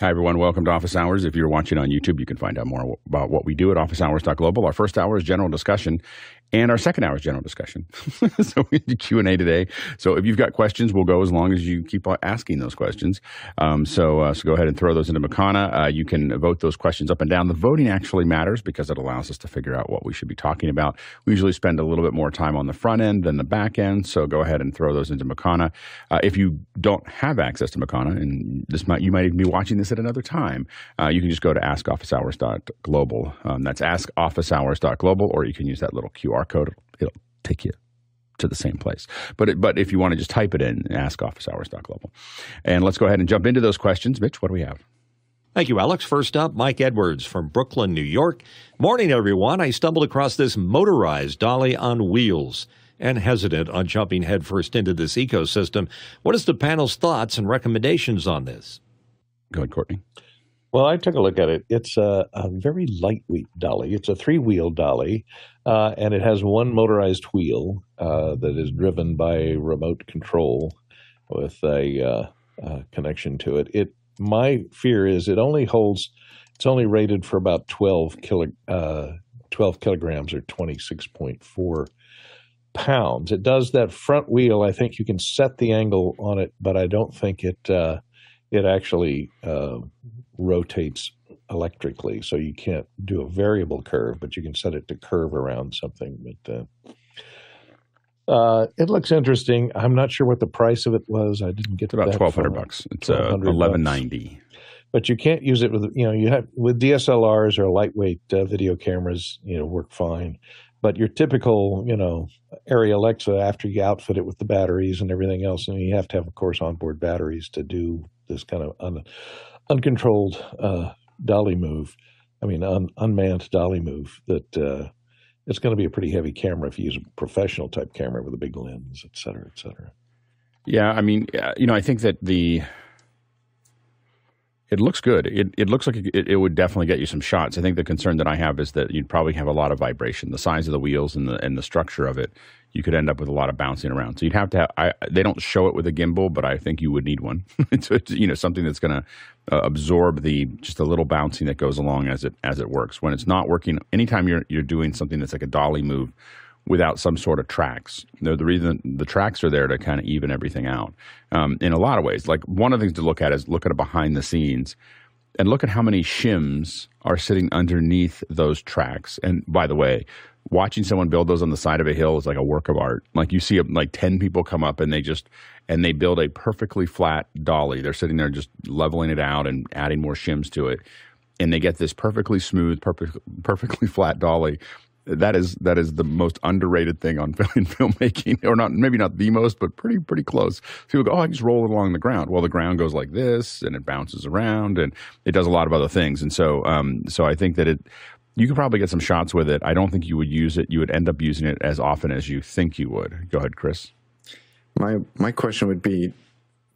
Hi, everyone. Welcome to Office Hours. If you're watching on YouTube, you can find out more about what we do at officehours.global. Our first hour is general discussion, and our second hour is general discussion. so we do Q&A today. So if you've got questions, we'll go as long as you keep asking those questions. Um, so, uh, so go ahead and throw those into Makana. Uh, you can vote those questions up and down. The voting actually matters because it allows us to figure out what we should be talking about. We usually spend a little bit more time on the front end than the back end, so go ahead and throw those into Makana. Uh, if you don't have access to Makana, and this might you might even be watching this at another time, uh, you can just go to askofficehours.global. Um, that's askofficehours.global, or you can use that little QR code. It'll take you to the same place. But it, but if you want to just type it in, askofficehours.global. And let's go ahead and jump into those questions. Mitch, what do we have? Thank you, Alex. First up, Mike Edwards from Brooklyn, New York. Morning, everyone. I stumbled across this motorized dolly on wheels and hesitant on jumping headfirst into this ecosystem. What is the panel's thoughts and recommendations on this? Go ahead, Courtney. Well, I took a look at it. It's a, a very lightweight dolly. It's a three wheel dolly, uh, and it has one motorized wheel uh, that is driven by remote control with a uh, connection to it. It my fear is it only holds. It's only rated for about twelve kilo, uh, twelve kilograms or twenty six point four pounds. It does that front wheel. I think you can set the angle on it, but I don't think it uh, it actually uh, rotates electrically. So you can't do a variable curve, but you can set it to curve around something. But uh, uh, it looks interesting. I'm not sure what the price of it was. I didn't get it's about twelve hundred bucks. It's uh, eleven ninety. But you can't use it with you know you have with DSLRs or lightweight uh, video cameras. You know work fine. But your typical, you know, Arri Alexa, after you outfit it with the batteries and everything else, and you have to have, of course, onboard batteries to do this kind of un, uncontrolled uh, dolly move. I mean, un, unmanned dolly move. That uh, it's going to be a pretty heavy camera if you use a professional type camera with a big lens, et cetera, et cetera. Yeah, I mean, you know, I think that the it looks good. It, it looks like it, it, would definitely get you some shots. I think the concern that I have is that you'd probably have a lot of vibration. The size of the wheels and the and the structure of it, you could end up with a lot of bouncing around. So you'd have to have. I, they don't show it with a gimbal, but I think you would need one. it's, it's you know something that's going to uh, absorb the just a little bouncing that goes along as it as it works. When it's not working, anytime you're you're doing something that's like a dolly move without some sort of tracks. You know, the reason the tracks are there to kind of even everything out um, in a lot of ways. Like one of the things to look at is look at a behind the scenes and look at how many shims are sitting underneath those tracks. And by the way, watching someone build those on the side of a hill is like a work of art. Like you see like 10 people come up and they just and they build a perfectly flat dolly. They're sitting there just leveling it out and adding more shims to it. And they get this perfectly smooth, perfect, perfectly flat dolly that is that is the most underrated thing on film, filmmaking, or not maybe not the most, but pretty pretty close. People go, oh, I just roll it along the ground. Well, the ground goes like this, and it bounces around, and it does a lot of other things. And so, um, so I think that it you could probably get some shots with it. I don't think you would use it. You would end up using it as often as you think you would. Go ahead, Chris. My my question would be,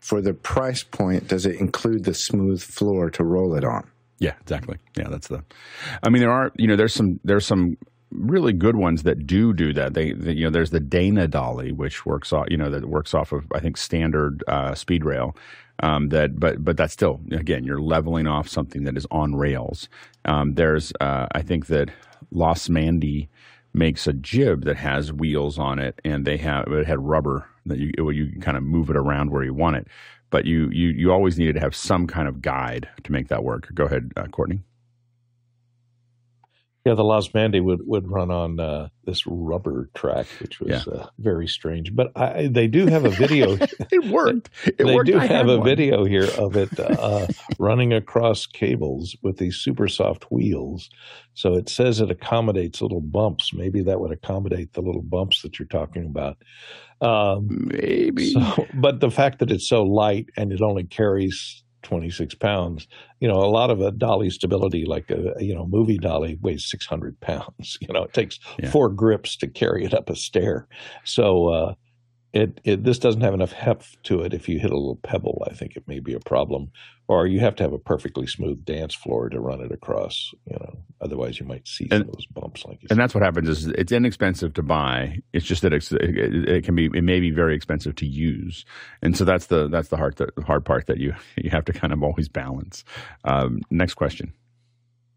for the price point, does it include the smooth floor to roll it on? Yeah, exactly. Yeah, that's the. I mean, there are you know there's some there's some really good ones that do do that. They, they, you know, there's the Dana Dolly, which works off, you know, that works off of I think standard uh, speed rail. Um, that, but but that's still again, you're leveling off something that is on rails. Um, there's uh, I think that Losmandy makes a jib that has wheels on it, and they have it had rubber that you you can kind of move it around where you want it. But you you you always needed to have some kind of guide to make that work. Go ahead, uh, Courtney. Yeah, the Losmandy would, would run on uh, this rubber track, which was yeah. uh, very strange. But I, they do have a video. it worked. It they worked. do I have a one. video here of it uh, running across cables with these super soft wheels. So it says it accommodates little bumps. Maybe that would accommodate the little bumps that you're talking about. Um, Maybe. So, but the fact that it's so light and it only carries 26 pounds. You know, a lot of a dolly stability, like a you know movie dolly, weighs 600 pounds. You know, it takes yeah. four grips to carry it up a stair. So uh, it, it this doesn't have enough heft to it. If you hit a little pebble, I think it may be a problem. Or you have to have a perfectly smooth dance floor to run it across. You know, otherwise you might see some And- of those bumps. Like you And said. that's what happens is it's inexpensive to buy. It's just that it's, it, it can be it may be very expensive to use, and so that's the that's the hard the hard part that you you have to kind of always balance. Um, next question.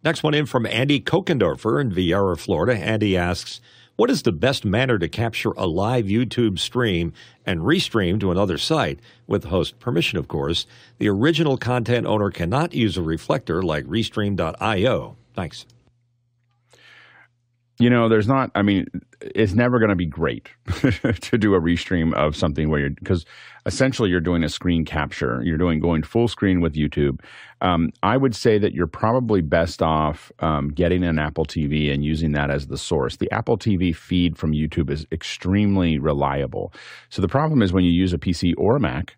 Next one in from Andy Kokendorfer in Viera, Florida. Andy asks, What is the best manner to capture a live YouTube stream and restream to another site? With host permission, of course. The original content owner cannot use a reflector like restream.io. Thanks. You know, there's not. I mean, it's never going to be great to do a restream of something where you're because essentially you're doing a screen capture. You're doing going full screen with YouTube. Um, I would say that you're probably best off um, getting an Apple TV and using that as the source. The Apple TV feed from YouTube is extremely reliable. So the problem is when you use a PC or a Mac.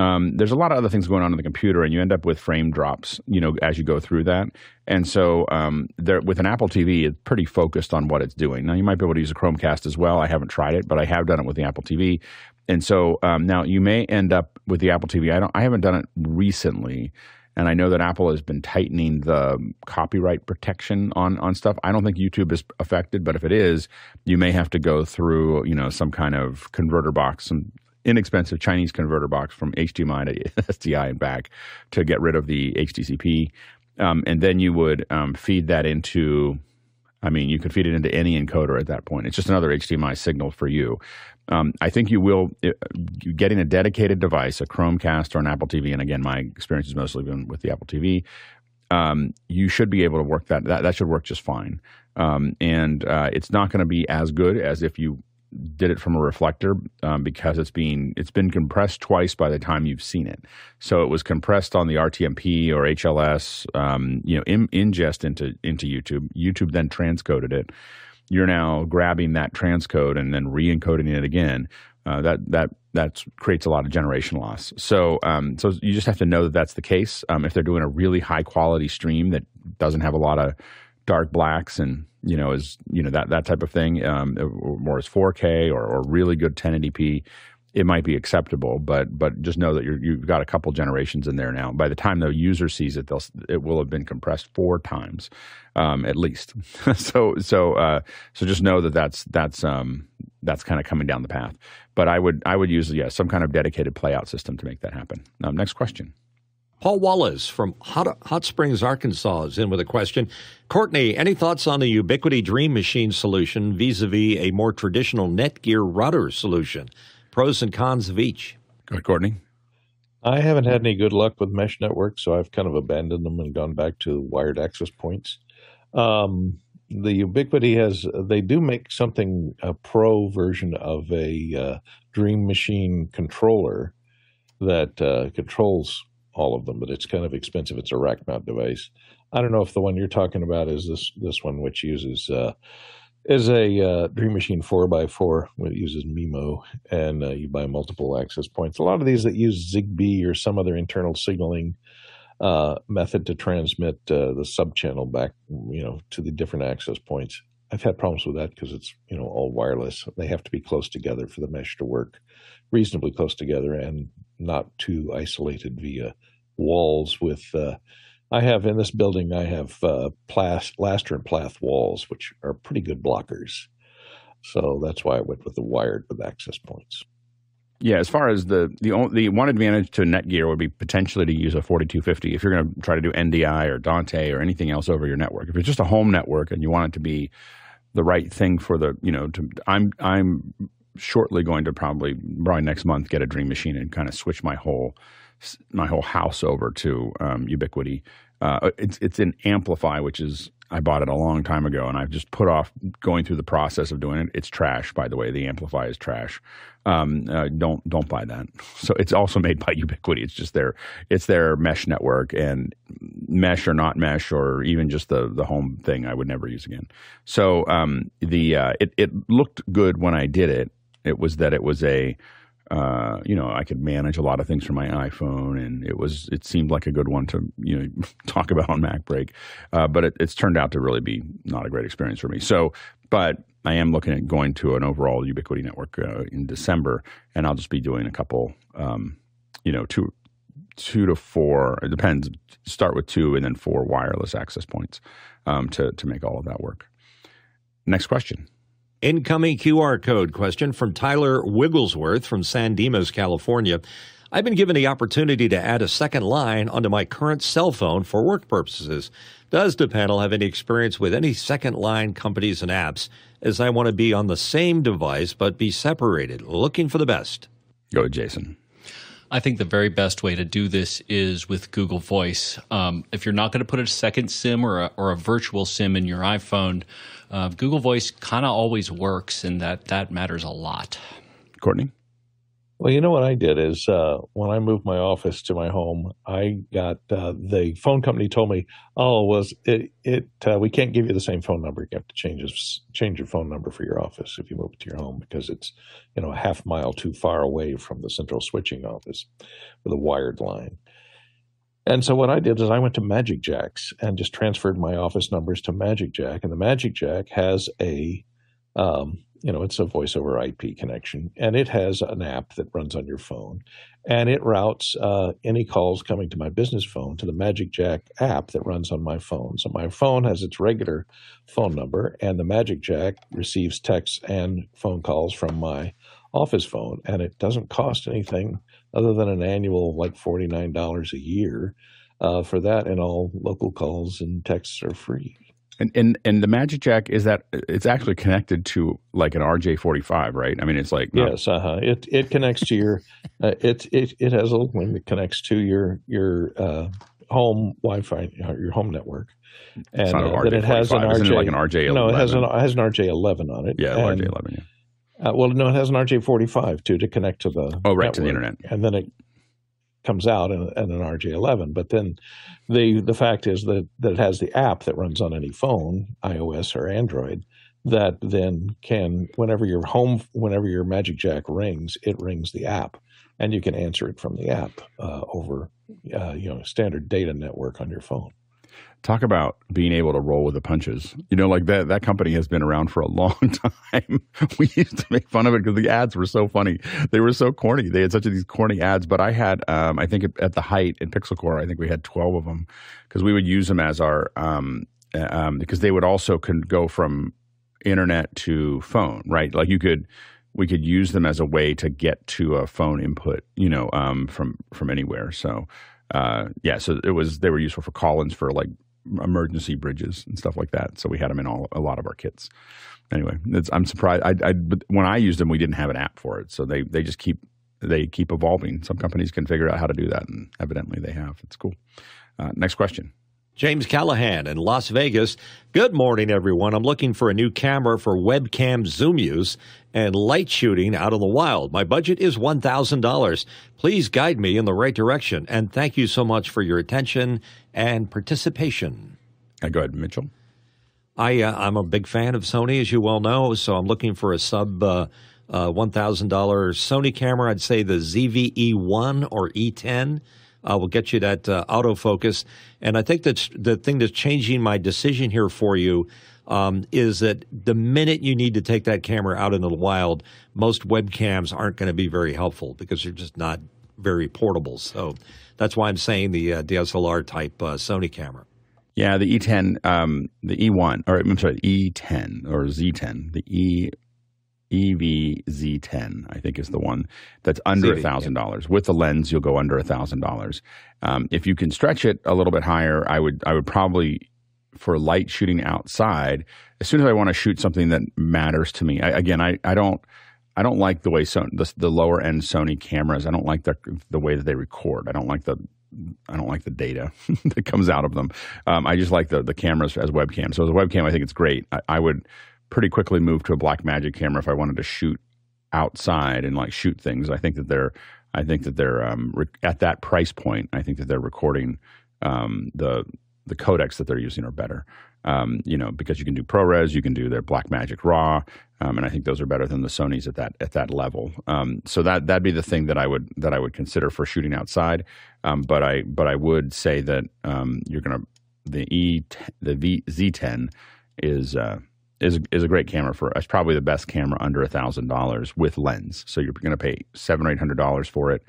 Um, there's a lot of other things going on in the computer, and you end up with frame drops, you know, as you go through that. And so, um, there with an Apple TV, it's pretty focused on what it's doing. Now, you might be able to use a Chromecast as well. I haven't tried it, but I have done it with the Apple TV. And so um, now you may end up with the Apple TV. I don't. I haven't done it recently, and I know that Apple has been tightening the copyright protection on on stuff. I don't think YouTube is affected, but if it is, you may have to go through you know some kind of converter box, some inexpensive Chinese converter box from HDMI to SDI and back to get rid of the HDCP, um, and then you would um, feed that into. I mean, you could feed it into any encoder at that point. It's just another HDMI signal for you. Um, I think you will uh, getting a dedicated device, a Chromecast or an Apple TV, and again, my experience has mostly been with the Apple TV. Um, you should be able to work that. That, that should work just fine. Um, and uh, it's not going to be as good as if you did it from a reflector um, because it's being it's been compressed twice by the time you've seen it. So it was compressed on the RTMP or HLS, um, you know, in, ingest into into YouTube. YouTube then transcoded it. You're now grabbing that transcode and then re-encoding it again. Uh, that that that creates a lot of generation loss. So um, so you just have to know that that's the case. Um, if they're doing a really high quality stream that doesn't have a lot of dark blacks and you know is you know that that type of thing, um, or as 4K or, or really good 1080p, it might be acceptable. But but just know that you're, you've got a couple generations in there now. By the time the user sees it, they'll it will have been compressed four times um, at least. so so uh, so just know that that's that's um, that's kind of coming down the path. But I would I would use yeah some kind of dedicated playout system to make that happen. Um, next question. Paul Wallace from Hot, Hot Springs, Arkansas is in with a question. Courtney, any thoughts on the Ubiquiti Dream Machine solution vis a vis a more traditional Netgear router solution? Pros and cons of each. Go ahead, Courtney. I haven't had any good luck with mesh networks, so I've kind of abandoned them and gone back to wired access points. Um, the Ubiquiti has, they do make something, a pro version of a uh, Dream Machine controller that uh, controls all of them, but it's kind of expensive. It's a rack mount device. I don't know if the one you're talking about is this this one, which uses uh, is a uh, Dream Machine four x four. It uses MIMO, and uh, you buy multiple access points. A lot of these that use ZigBee or some other internal signaling uh, method to transmit uh, the subchannel back, you know, to the different access points. I've had problems with that because it's you know all wireless. They have to be close together for the mesh to work, reasonably close together, and not too isolated via walls. With uh, I have in this building, I have uh, plas- Laster and Plath walls, which are pretty good blockers. So that's why I went with the wired with access points. Yeah, as far as the the the one advantage to Netgear would be potentially to use a 4250 if you're going to try to do NDI or Dante or anything else over your network. If it's just a home network and you want it to be the right thing for the you know to I'm I'm shortly going to probably probably next month get a Dream Machine and kind of switch my whole my whole house over to um, Ubiquiti. Uh, it's it's an AmpliFi, which is I bought it a long time ago, and I've just put off going through the process of doing it. It's trash, by the way. The AmpliFi is trash. Um, uh, don't don't buy that. So it's also made by Ubiquiti. It's just their it's their mesh network, and mesh or not mesh, or even just the the home thing, I would never use again. So um, the uh, it it looked good when I did it. It was that it was a uh, you know, I could manage a lot of things from my iPhone, and it was it seemed like a good one to you know talk about on MacBreak, uh, but it, it's turned out to really be not a great experience for me. So, but I am looking at going to an overall Ubiquiti network uh, in December, and I'll just be doing a couple, um, you know, two two to four. It depends. Start with two and then four wireless access points um, to to make all of that work. Next question. Incoming QR code question from Tyler Wigglesworth from San Dimas, California. I've been given the opportunity to add a second line onto my current cell phone for work purposes. Does the panel have any experience with any second line companies and apps as I want to be on the same device but be separated? Looking for the best. Go Jason. I think the very best way to do this is with Google Voice. Um, if you're not going to put a second SIM or a, or a virtual SIM in your iPhone, uh, Google Voice kind of always works, and that that matters a lot. Courtney. Well, you know what I did is uh, when I moved my office to my home, I got uh, the phone company told me, "Oh, was it? It uh, we can't give you the same phone number. You have to change change your phone number for your office if you move to your home because it's you know a half mile too far away from the central switching office with a wired line." And so what I did is I went to Magic Jacks and just transferred my office numbers to Magic Jack, and the Magic Jack has a um, you know, it's a voice over IP connection, and it has an app that runs on your phone, and it routes uh, any calls coming to my business phone to the Magic Jack app that runs on my phone. So my phone has its regular phone number, and the Magic Jack receives texts and phone calls from my office phone, and it doesn't cost anything other than an annual like forty nine dollars a year uh, for that, and all local calls and texts are free. And, and and the Magic Jack is that it's actually connected to like an RJ45, right? I mean, it's like not... yes, uh-huh. It it connects to your uh, it it it has a little wing that connects to your your uh, home Wi-Fi, your home network, and uh, then it has an RJ it like an RJ11. No, it has an it has an RJ11 on it. Yeah, and, RJ11. Yeah. Uh, well, no, it has an RJ45 too to connect to the oh right network. to the internet, and then it comes out in, an RJ11. But then the the fact is that, that it has the app that runs on any phone, iOS or Android, that then can whenever your home whenever your Magic Jack rings, it rings the app, and you can answer it from the app uh, over uh, you know standard data network on your phone talk about being able to roll with the punches. You know, like that that company has been around for a long time. we used to make fun of it because the ads were so funny. They were so corny. They had such of these corny ads. But I had, um, I think at the height in Pixel Corps, I think we had twelve of them because we would use them as our um, um, because they would also can go from internet to phone, right? Like you could we could use them as a way to get to a phone input, you know, um, from from anywhere. So uh, yeah, so it was they were useful for call-ins for like emergency bridges and stuff like that. So we had them in all a lot of our kits. Anyway, I'm surprised. I, I when I used them, we didn't have an app for it, so they they just keep they keep evolving. Some companies can figure out how to do that, and evidently they have. It's cool. Uh, next question. James Callahan in Las Vegas. Good morning, everyone. I'm looking for a new camera for webcam zoom use and light shooting out in the wild. My budget is $1,000. Please guide me in the right direction. And thank you so much for your attention and participation. Uh, go ahead, Mitchell. I, uh, I'm a big fan of Sony, as you well know, so I'm looking for a sub uh, uh $1,000 Sony camera. I'd say the ZV-E1 or E10 uh, will get you that uh, autofocus. And I think that's the thing that's changing my decision here for you um, is that the minute you need to take that camera out into the wild, most webcams aren't going to be very helpful because they're just not very portable. So that's why I'm saying the uh, DSLR type uh, Sony camera. Yeah, the E10, um, the E1, or I'm sorry, E10 or Z10, the E EVZ10, I think is the one that's under a thousand dollars. With the lens, you'll go under a thousand dollars. Um, if you can stretch it a little bit higher, I would I would probably for light shooting outside. As soon as I want to shoot something that matters to me, I, again, I, I don't I don't like the way so the, the lower end Sony cameras. I don't like the the way that they record. I don't like the I don't like the data that comes out of them. Um, I just like the the cameras as webcam. So as a webcam, I think it's great. I, I would pretty quickly move to a Blackmagic camera if I wanted to shoot outside and like shoot things. I think that they're I think that they're um, re- at that price point. I think that they're recording um, the the codecs that they're using are better. Um, you know, because you can do ProRes, you can do their Blackmagic RAW, um, and I think those are better than the Sony's at that at that level. Um, so that that'd be the thing that I would that I would consider for shooting outside. Um, but I but I would say that you're gonna the E the V Z10 is uh, is is a great camera for. It's probably the best camera under a thousand dollars with lens. So you're going to pay seven or eight hundred dollars for it,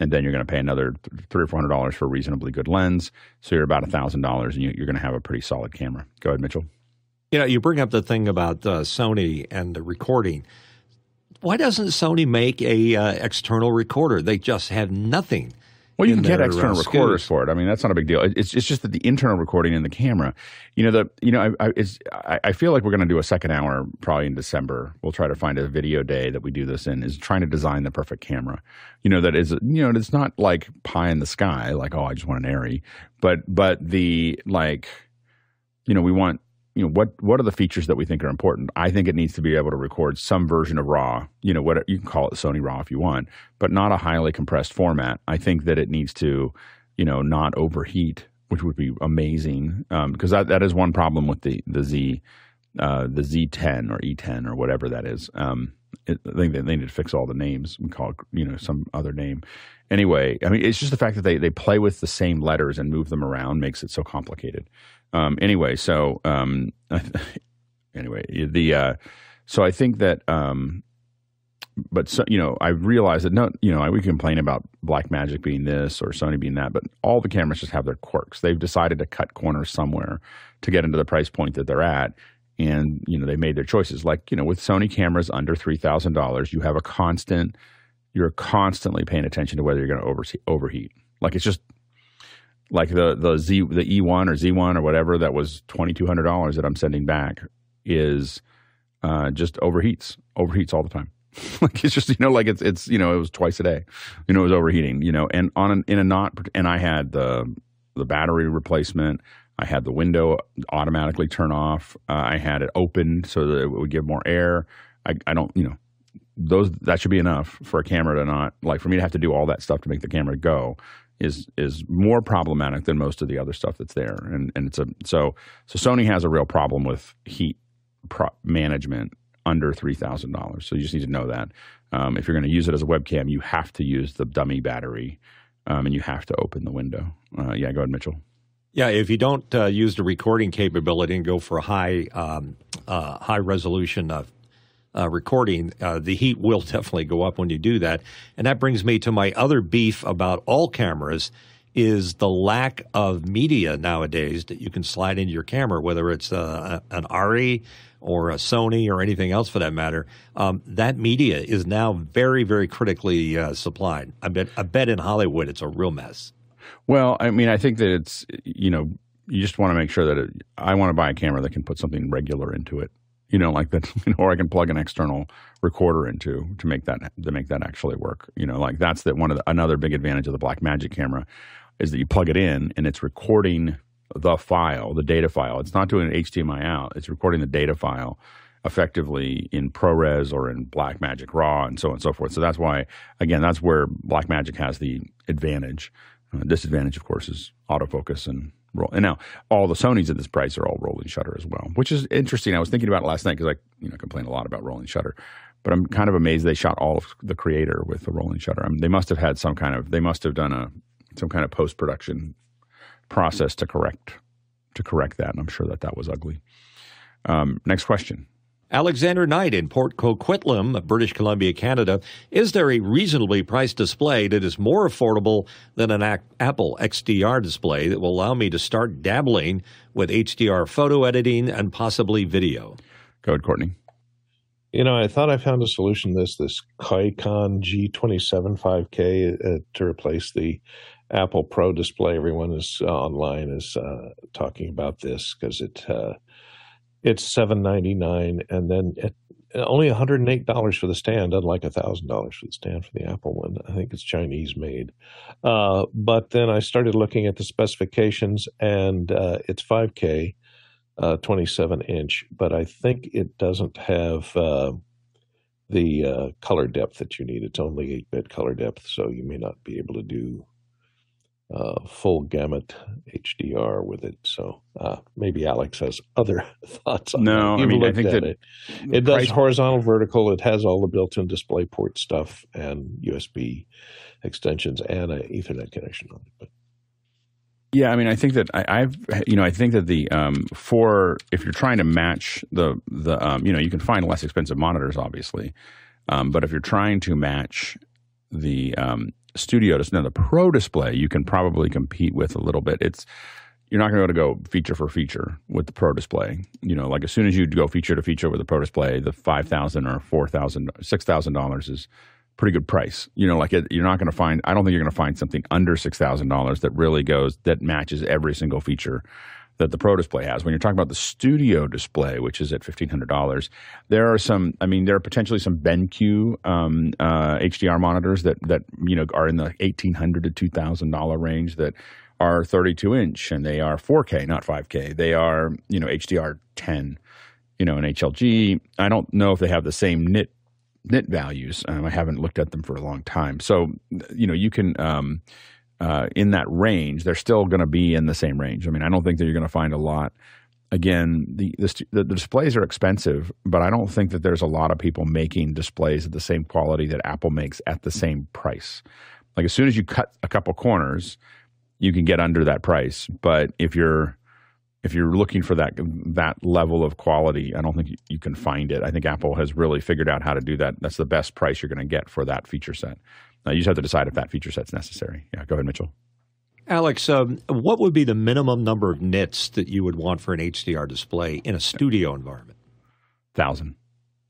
and then you're going to pay another three or four hundred dollars for a reasonably good lens. So you're about a thousand dollars, and you, are going to have a pretty solid camera. Go ahead, Mitchell. You know, you bring up the thing about uh, Sony and the recording. Why doesn't Sony make a uh, external recorder? They just have nothing well, you can get external recorders for it. I mean, that's not a big deal. It's it's just that the internal recording in the camera, you know, the you know, I I, it's, I, I feel like we're going to do a second hour probably in December. We'll try to find a video day that we do this in. Is trying to design the perfect camera. You know, that is you know, it's not like pie in the sky, like oh, I just want an ARRI, but but the like, you know, we want you know what what are the features that we think are important i think it needs to be able to record some version of raw you know what you can call it sony raw if you want but not a highly compressed format i think that it needs to you know not overheat which would be amazing because um, that, that is one problem with the the z uh, the z10 or e10 or whatever that is um, it, I think they need to fix all the names. We call it, you know, some other name. Anyway, I mean, it's just the fact that they, they play with the same letters and move them around makes it so complicated. Um, anyway, so um, anyway, the uh, so I think that, um, but so, you know, I realize that no, you know, we complain about Blackmagic being this or Sony being that, but all the cameras just have their quirks. They've decided to cut corners somewhere to get into the price point that they're at, and you know, they made their choices. Like you know, with Sony cameras under three thousand dollars, you have a constant, you're constantly paying attention to whether you're going to overheat. Like it's just like the the Z the E1 or Z1 or whatever that was twenty two hundred dollars that I'm sending back is uh, just overheats overheats all the time. like it's just you know like it's it's you know it was twice a day, you know it was overheating you know and on an, in a not and I had the the battery replacement. I had the window automatically turn off. Uh, I had it open so that it would give more air. I, I don't you know those that should be enough for a camera to not like for me to have to do all that stuff to make the camera go is is more problematic than most of the other stuff that's there, and and it's a so so Sony has a real problem with heat pro- management under three thousand dollars. So you just need to know that um, if you're going to use it as a webcam, you have to use the dummy battery, um, and you have to open the window. Uh, yeah, go ahead, Mitchell. Yeah, if you don't uh, use the recording capability and go for a high um, uh, high resolution uh, recording, uh, the heat will definitely go up when you do that. And that brings me to my other beef about all cameras is the lack of media nowadays that you can slide into your camera, whether it's uh, an ARRI or a Sony or anything else for that matter. Um, that media is now very, very critically uh, supplied. I bet, I bet in Hollywood it's a real mess. Well, I mean, I think that it's you know you just want to make sure that it, I want to buy a camera that can put something regular into it you know, like that, you know, or I can plug an external recorder into to make that to make that actually work. You know, like that's the one of the, another big advantage of the Blackmagic camera is that you plug it in and it's recording the file, the data file. It's not doing an HDMI out; it's recording the data file effectively in ProRes or in Blackmagic RAW and so on and so forth. So that's why, again, that's where Blackmagic has the advantage. Uh, disadvantage, of course, is autofocus and roll. And now all the Sony's at this price are all rolling shutter as well, which is interesting. I was thinking about it last night because I you know complain a lot about rolling shutter, but I'm kind of amazed they shot all of the creator with the rolling shutter. I mean, they must have had some kind of they must have done a some kind of post production process to correct to correct that, and I'm sure that that was ugly. Um, next question. Alexander Knight in Port Coquitlam, British Columbia, Canada. Is there a reasonably priced display that is more affordable than an Apple XDR display that will allow me to start dabbling with HDR photo editing and possibly video? Go ahead, Courtney. You know, I thought I found a solution to this this Kuycon G27 5K uh, to replace the Apple Pro display. Everyone is uh, online is uh, talking about this because it uh, it's seven ninety nine, and then it, only one hundred and eight dollars for the stand, unlike thousand dollars for the stand for the Apple one. I think it's Chinese made. Uh, but then I started looking at the specifications, and uh, it's five K, uh, twenty seven inch, but I think it doesn't have uh, the uh, color depth that you need. It's only eight bit color depth, so you may not be able to do uh, full gamut HDR with it. So uh, maybe Alex has other thoughts on no, that. I mean, I think that it, it does horizontal, vertical. It has all the built-in display port stuff and USB extensions and an Ethernet connection on it. But Yeah, I mean, I think that I, have you know, I think that the um, for if you're trying to match the the um, you know, you can find less expensive monitors, obviously, um, but if you're trying to match the um, studio to now the pro display, you can probably compete with a little bit. It's you're not going to go feature for feature with the pro display. You know, like as soon as you go feature to feature with the pro display, the five thousand or four thousand, six thousand dollars is pretty good price. You know, like it, you're not going to find. I don't think you're going to find something under six thousand dollars that really goes that matches every single feature that the Pro Display has. When you're talking about the Studio Display, which is at fifteen hundred dollars, there are some. I mean, there are potentially some BenQ um, uh, HDR monitors that that you know are in the 1,800 to two thousand dollar range that are 32 inch and they are 4K, not 5K. They are you know HDR 10, you know, an HLG. I don't know if they have the same nit nit values. Um, I haven't looked at them for a long time. So, you know, you can, um, uh, in that range, they're still going to be in the same range. I mean, I don't think that you're going to find a lot. Again, the, the, the displays are expensive, but I don't think that there's a lot of people making displays at the same quality that Apple makes at the same price. Like as soon as you cut a couple corners, you can get under that price. But if you're if you're looking for that that level of quality, I don't think you, can find it. I think Apple has really figured out how to do that. That's the best price you're going to get for that feature set. Now, you just have to decide if that feature set's necessary. Yeah, go ahead, Mitchell. Alex, um, what would be the minimum number of nits that you would want for an HDR display in a studio environment? Thousand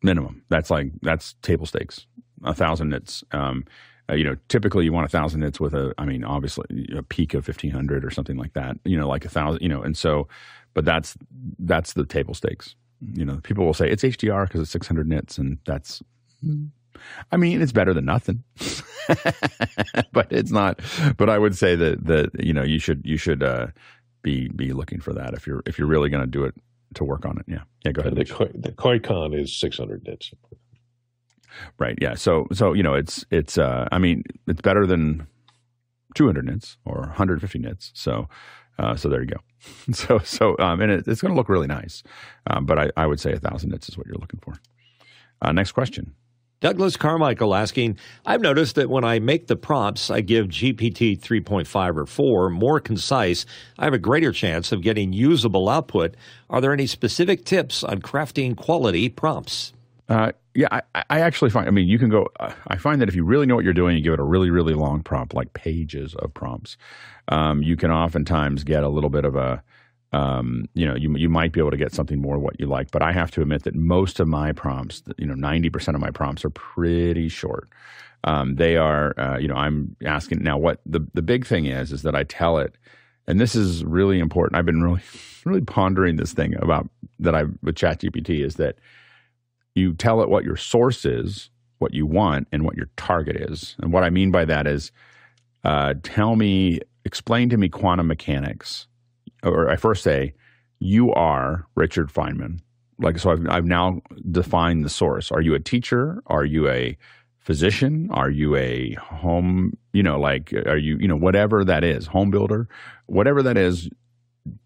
minimum. That's like that's table stakes. A thousand nits. Um, uh, you know, typically you want a thousand nits with a, I mean, obviously a peak of fifteen hundred or something like that. You know, like a thousand. You know, and so, but that's that's the table stakes. You know, people will say it's HDR because it's six hundred nits, and that's. I mean, it's better than nothing, but it's not. But I would say that that you know you should you should uh, be be looking for that if you're if you're really going to do it to work on it. Yeah, yeah. Go ahead. The the Kuycon is six hundred nits. Right. Yeah. So so you know it's it's uh I mean it's better than 200 nits or 150 nits. So uh, so there you go. So so um and it, it's going to look really nice. Um, but I, I would say a thousand nits is what you're looking for. Uh, next question. Douglas Carmichael asking, I've noticed that when I make the prompts I give GPT 3.5 or 4 more concise, I have a greater chance of getting usable output. Are there any specific tips on crafting quality prompts? Uh, yeah, I, I, actually find. I mean, you can go. I find that if you really know what you're doing, you give it a really, really long prompt, like pages of prompts. Um, you can oftentimes get a little bit of a. Um, you know, you you might be able to get something more what you like, but I have to admit that most of my prompts, you know, ninety percent of my prompts are pretty short. Um, they are, uh, you know, I'm asking now. What the the big thing is is that I tell it, and this is really important. I've been really, really pondering this thing about that I with ChatGPT is that you tell it what your source is, what you want, and what your target is. And what I mean by that is uh, tell me, explain to me quantum mechanics. Or I first say, you are Richard Feynman. Like, so I've, I've now defined the source. Are you a teacher? Are you a physician? Are you a home, you know, like, are you, you know, whatever that is, home builder, whatever that is,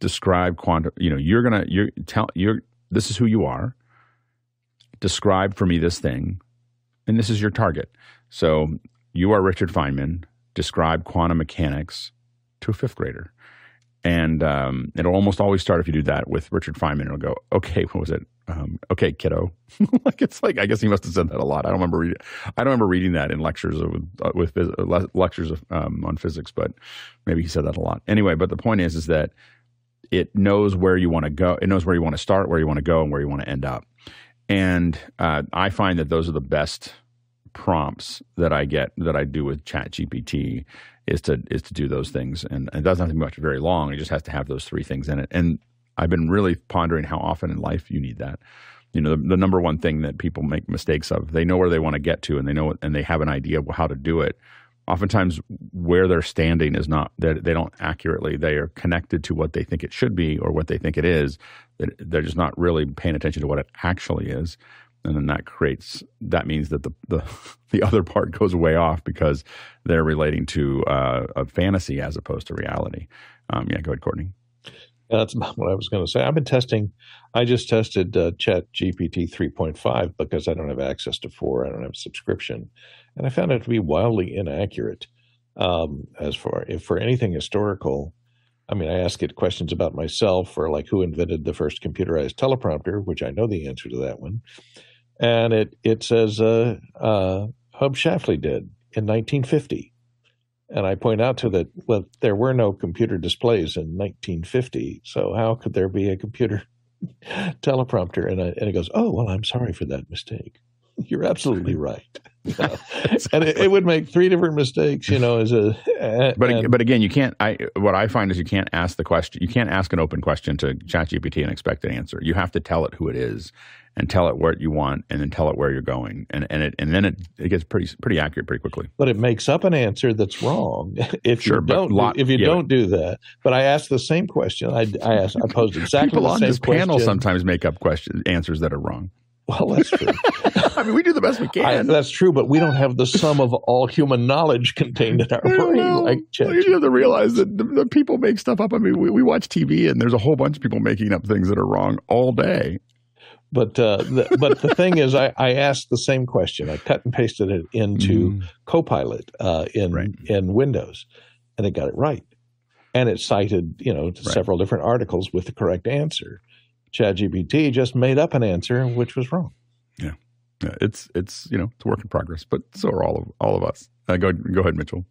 describe quantum, you know, you're going to, you're, tell, you're, this is who you are describe for me this thing, and this is your target. So you are Richard Feynman. Describe quantum mechanics to a fifth grader. And um, it'll almost always start if you do that with Richard Feynman. It'll go, okay, what was it? Um, okay, kiddo. like it's like I guess he must have said that a lot. I don't remember reading. I don't remember reading that in lectures of, uh, with uh, lectures of, um, on physics, but maybe he said that a lot. Anyway, but the point is, is that it knows where you want to go. It knows where you want to start, where you want to go, and where you want to end up. And uh, I find that those are the best prompts that I get that I do with ChatGPT is to is to do those things, and, it doesn't have to be much very long. It just has to have those three things in it. And I've been really pondering how often in life you need that. You know, the, the number one thing that people make mistakes of, they know where they want to get to, and they know and they have an idea of how to do it. Oftentimes, where they're standing is not that they don't accurately. They are connected to what they think it should be or what they think it is, they're just not really paying attention to what it actually is and then that creates that means that the the, the other part goes way off because they're relating to uh, a fantasy as opposed to reality. Um, yeah, go ahead, Courtney. That's about what I was going to say. I've been testing. I just tested uh, Chat GPT 3.5 because I don't have access to four. I don't have a subscription, and I found it to be wildly inaccurate. Um, as far if for anything historical, I mean, I ask it questions about myself or like who invented the first computerized teleprompter, which I know the answer to that one. And it, it says uh, uh, Hub Schlafly did in 1950. And I point out to that, well, there were no computer displays in 1950. So how could there be a computer teleprompter? And, I, and it goes, oh, well, I'm sorry for that mistake. You're absolutely right. and it, it, would make three different mistakes, you know, as a. but but again, you can't. I what I find is you can't ask the question. You can't ask an open question to ChatGPT and expect an answer. You have to tell it who it is, and tell it what you want, and then tell it where you're going, and and it and then it, it gets pretty pretty accurate pretty quickly. But it makes up an answer that's wrong if sure, you don't lot, if you yeah, don't do that. But I asked the same question. I I asked I posed exactly people the on same this question. panel sometimes make up questions answers that are wrong. Well, that's true. I mean, we do the best we can. I, that's true, but we don't have the sum of all human knowledge contained in our brain. Like well, you have to realize that the, the, people make stuff up. I mean, we, we watch TV, and there's a whole bunch of people making up things that are wrong all day. But uh, the, but the thing is, I, I asked the same question. I cut and pasted it into mm. Copilot uh, in right. in Windows, and it got it right. And it cited, you know, right. several different articles with the correct answer. ChatGPT just made up an answer which was wrong. Yeah. yeah. It's it's you know it's a work in progress, but so are all of all of us. Uh, go go ahead, Mitchell.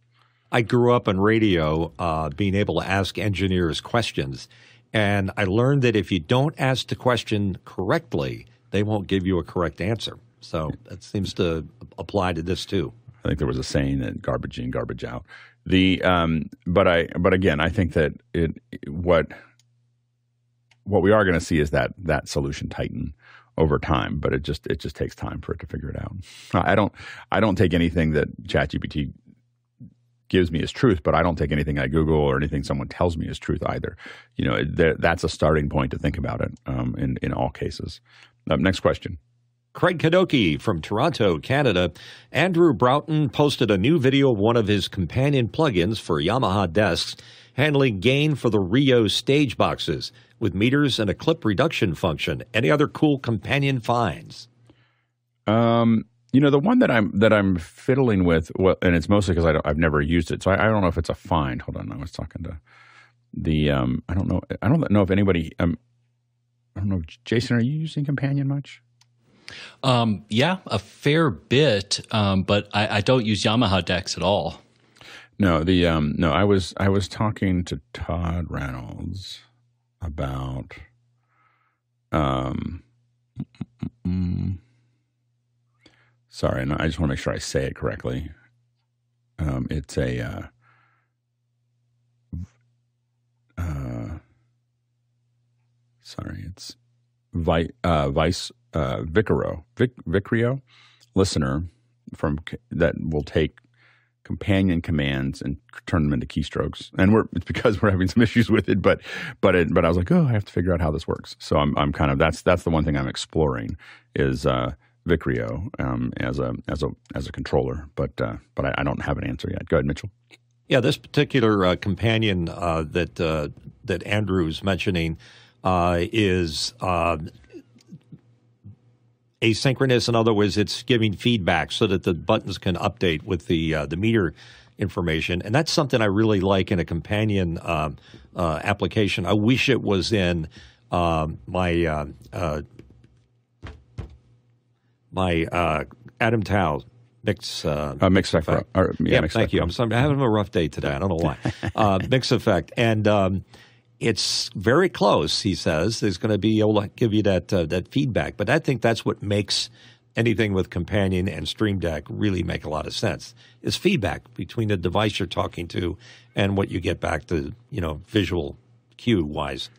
I grew up on radio, uh, being able to ask engineers questions, and I learned that if you don't ask the question correctly, they won't give you a correct answer. So that seems to apply to this too. I think there was a saying that garbage in, garbage out. The um, but I but again, I think that it what what we are going to see is that that solution tighten over time, but it just it just takes time for it to figure it out. I don't I don't take anything that ChatGPT gives me as truth, but I don't take anything I Google or anything someone tells me as truth either. You know, th- that's a starting point to think about it um, in in all cases. Uh, next question. Craig Kadoki from Toronto, Canada. Andrew Broughton posted a new video of one of his companion plugins for Yamaha desks handling gain for the Rio stage boxes with meters and a clip reduction function. Any other cool companion finds? Um, you know, the one that I'm that I'm fiddling with, well, and it's mostly because I have never used it, so I, I, don't know if it's a find. Hold on, I was talking to the um, I don't know, I don't know if anybody. Um, I don't know, Jason, are you using Companion much? Um, yeah, a fair bit, um, but I, I, don't use Yamaha decks at all. No, the um, no, I was I was talking to Todd Reynolds about um mm, sorry and i just want to make sure i say it correctly um it's a uh, uh sorry it's Vi, uh, vice uh, vicaro Vic, Vicreo listener from that will take companion commands and turn them into keystrokes. And we're it's because we're having some issues with it, but but it, but I was like, oh, I have to figure out how this works. So I'm I'm kind of that's that's the one thing I'm exploring is uh, Vicreo um, as a as a as a controller, but uh, but I, I, don't have an answer yet. Go ahead, Mitchell. Yeah, this particular uh, companion uh, that uh, that Andrew's mentioning uh, is asynchronous. In other words, it's giving feedback so that the buttons can update with the uh, the meter information, and that's something I really like in a companion uh, uh, application. I wish it was in my uh, uh, my uh, Adam Tao mix uh, uh, mix effect. Or, yeah, yeah mix thank effect. you. I'm, sorry, I'm having a rough day today. I don't know why. uh, mix effect and um, it's very close. He says he's going to be able to give you that uh, that feedback. But I think that's what makes anything with Companion and Stream Deck really make a lot of sense. Is feedback between the device you're talking to and what you get back to you know visual cue wise.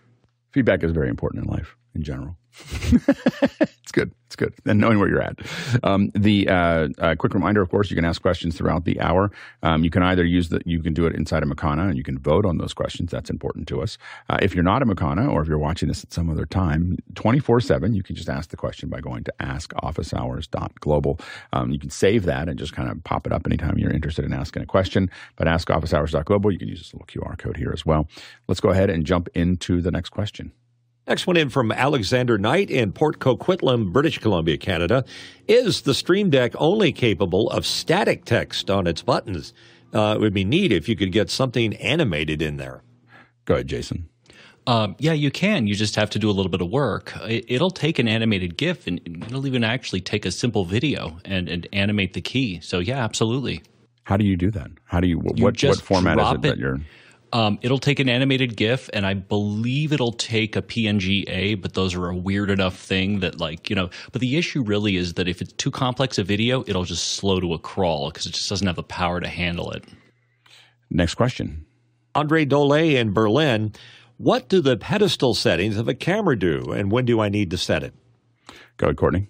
Feedback is very important in life in general. it's good. It's good. And knowing where you're at. Um, the uh, uh, quick reminder, of course, you can ask questions throughout the hour. Um, you can either use the, you can do it inside of Makana and you can vote on those questions. That's important to us. Uh, if you're not a Makana or if you're watching this at some other time, 24 7, you can just ask the question by going to askofficehours.global. Um, you can save that and just kind of pop it up anytime you're interested in asking a question. But askofficehours.global, you can use this little QR code here as well. Let's go ahead and jump into the next question. Next one in from Alexander Knight in Port Coquitlam, British Columbia, Canada. Is the Stream Deck only capable of static text on its buttons? Uh, it would be neat if you could get something animated in there. Go ahead, Jason. Um, yeah, you can. You just have to do a little bit of work. It, will take an animated GIF, and it'll even actually take a simple video and, and animate the key. So yeah, absolutely. How do you do that? How do you? you what what format is it, it that you're? Um, it'll take an animated GIF, and I believe it'll take a PNG-A, but those are a weird enough thing that, like, you know. But the issue really is that if it's too complex a video, it'll just slow to a crawl because it just doesn't have the power to handle it. Next question. Andre Dole in Berlin. What do the pedestal settings of a camera do, and when do I need to set it? Go ahead, Courtney.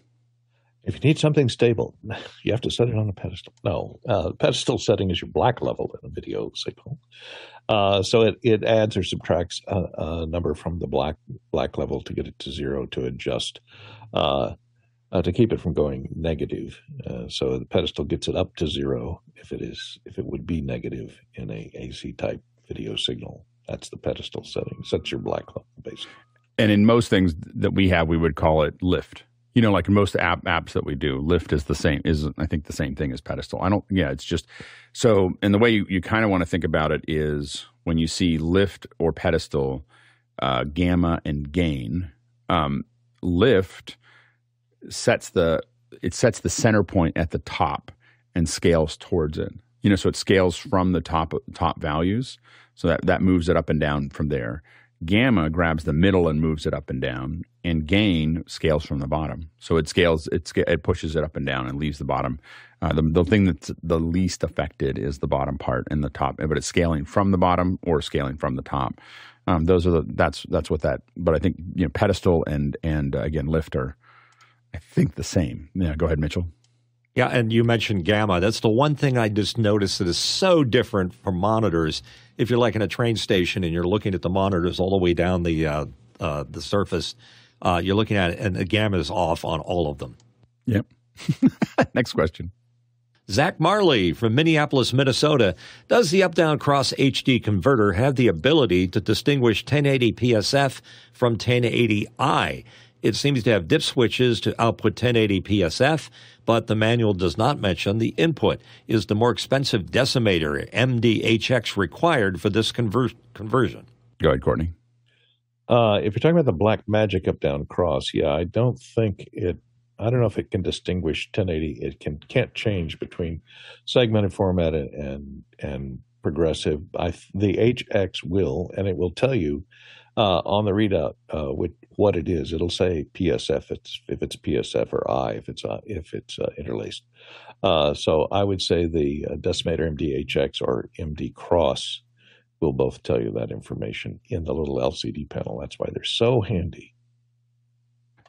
If you need something stable, you have to set it on a pedestal. No, uh, pedestal setting is your black level in a video signal. Uh, so it, it adds or subtracts a, a, number from the black black level to get it to zero to adjust uh, uh to keep it from going negative. Uh, so the pedestal gets it up to zero if it is if it would be negative in a AC type video signal. That's the pedestal setting. That's your black level basically. And in most things that we have, we would call it lift you know, like most app apps that we do, Lift is the same. Is I think the same thing as Pedestal. I don't. Yeah, it's just so. And the way you, you kind of want to think about it is when you see Lift or Pedestal, uh, Gamma and Gain. Um, lift sets the it sets the center point at the top and scales towards it. You know, so it scales from the top top values, so that that moves it up and down from there. Gamma grabs the middle and moves it up and down, and gain scales from the bottom. So it scales, it, it pushes it up and down and leaves the bottom. Uh, the, the thing that's the least affected is the bottom part and the top, but it's scaling from the bottom or scaling from the top. Um, those are the that's that's what that. But I think you know pedestal and and uh, again lift are, I think the same. Yeah, go ahead, Mitchell. Yeah, and you mentioned gamma. That's the one thing I just noticed that is so different from monitors. If you're like in a train station and you're looking at the monitors all the way down the uh, uh, the surface, uh, you're looking at it, and the gamma is off on all of them. Yep. Next question. Zach Marley from Minneapolis, Minnesota. Does the up down cross HD converter have the ability to distinguish 1080 PSF from 1080i? It seems to have dip switches to output 1080 PSF, but the manual does not mention the input. Is the more expensive decimator MDHX required for this conver- conversion? Go ahead, Courtney. Uh, if you're talking about the Black Magic up down cross, yeah, I don't think it. I don't know if it can distinguish 1080. It can can't change between segmented format and and, and progressive. I the HX will, and it will tell you uh, on the readout uh, with what it is. It'll say PSF if it's, if it's PSF or I if it's uh, if it's uh, interlaced. Uh, so I would say the uh, Decimator MDHX or MD Cross will both tell you that information in the little LCD panel. That's why they're so handy.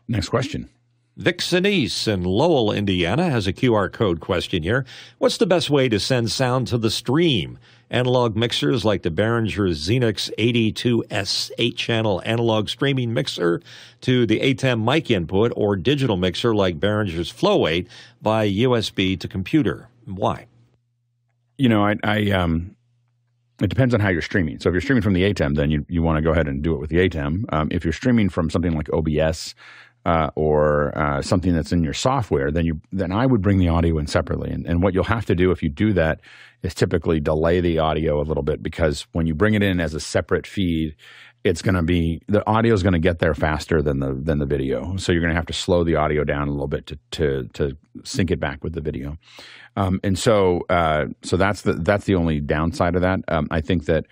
Next question. Vic Sinise in Lowell, Indiana has a QR code question here. What's the best way to send sound to the stream? Analog mixers like the Behringer Xenyx 82S 8 channel analog streaming mixer to the ATEM mic input or digital mixer like Behringer's Flow 8 by USB to computer. Why? You know, I, I um, it depends on how you're streaming. So if you're streaming from the ATEM, then you, you want to go ahead and do it with the ATEM. Um, if you're streaming from something like OBS, uh, or uh, something that's in your software, then you then I would bring the audio in separately. And, and what you'll have to do if you do that is typically delay the audio a little bit because when you bring it in as a separate feed, it's going to be the audio is going to get there faster than the than the video. So you're going to have to slow the audio down a little bit to to to sync it back with the video. Um, and so uh, so that's the that's the only downside of that. Um, I think that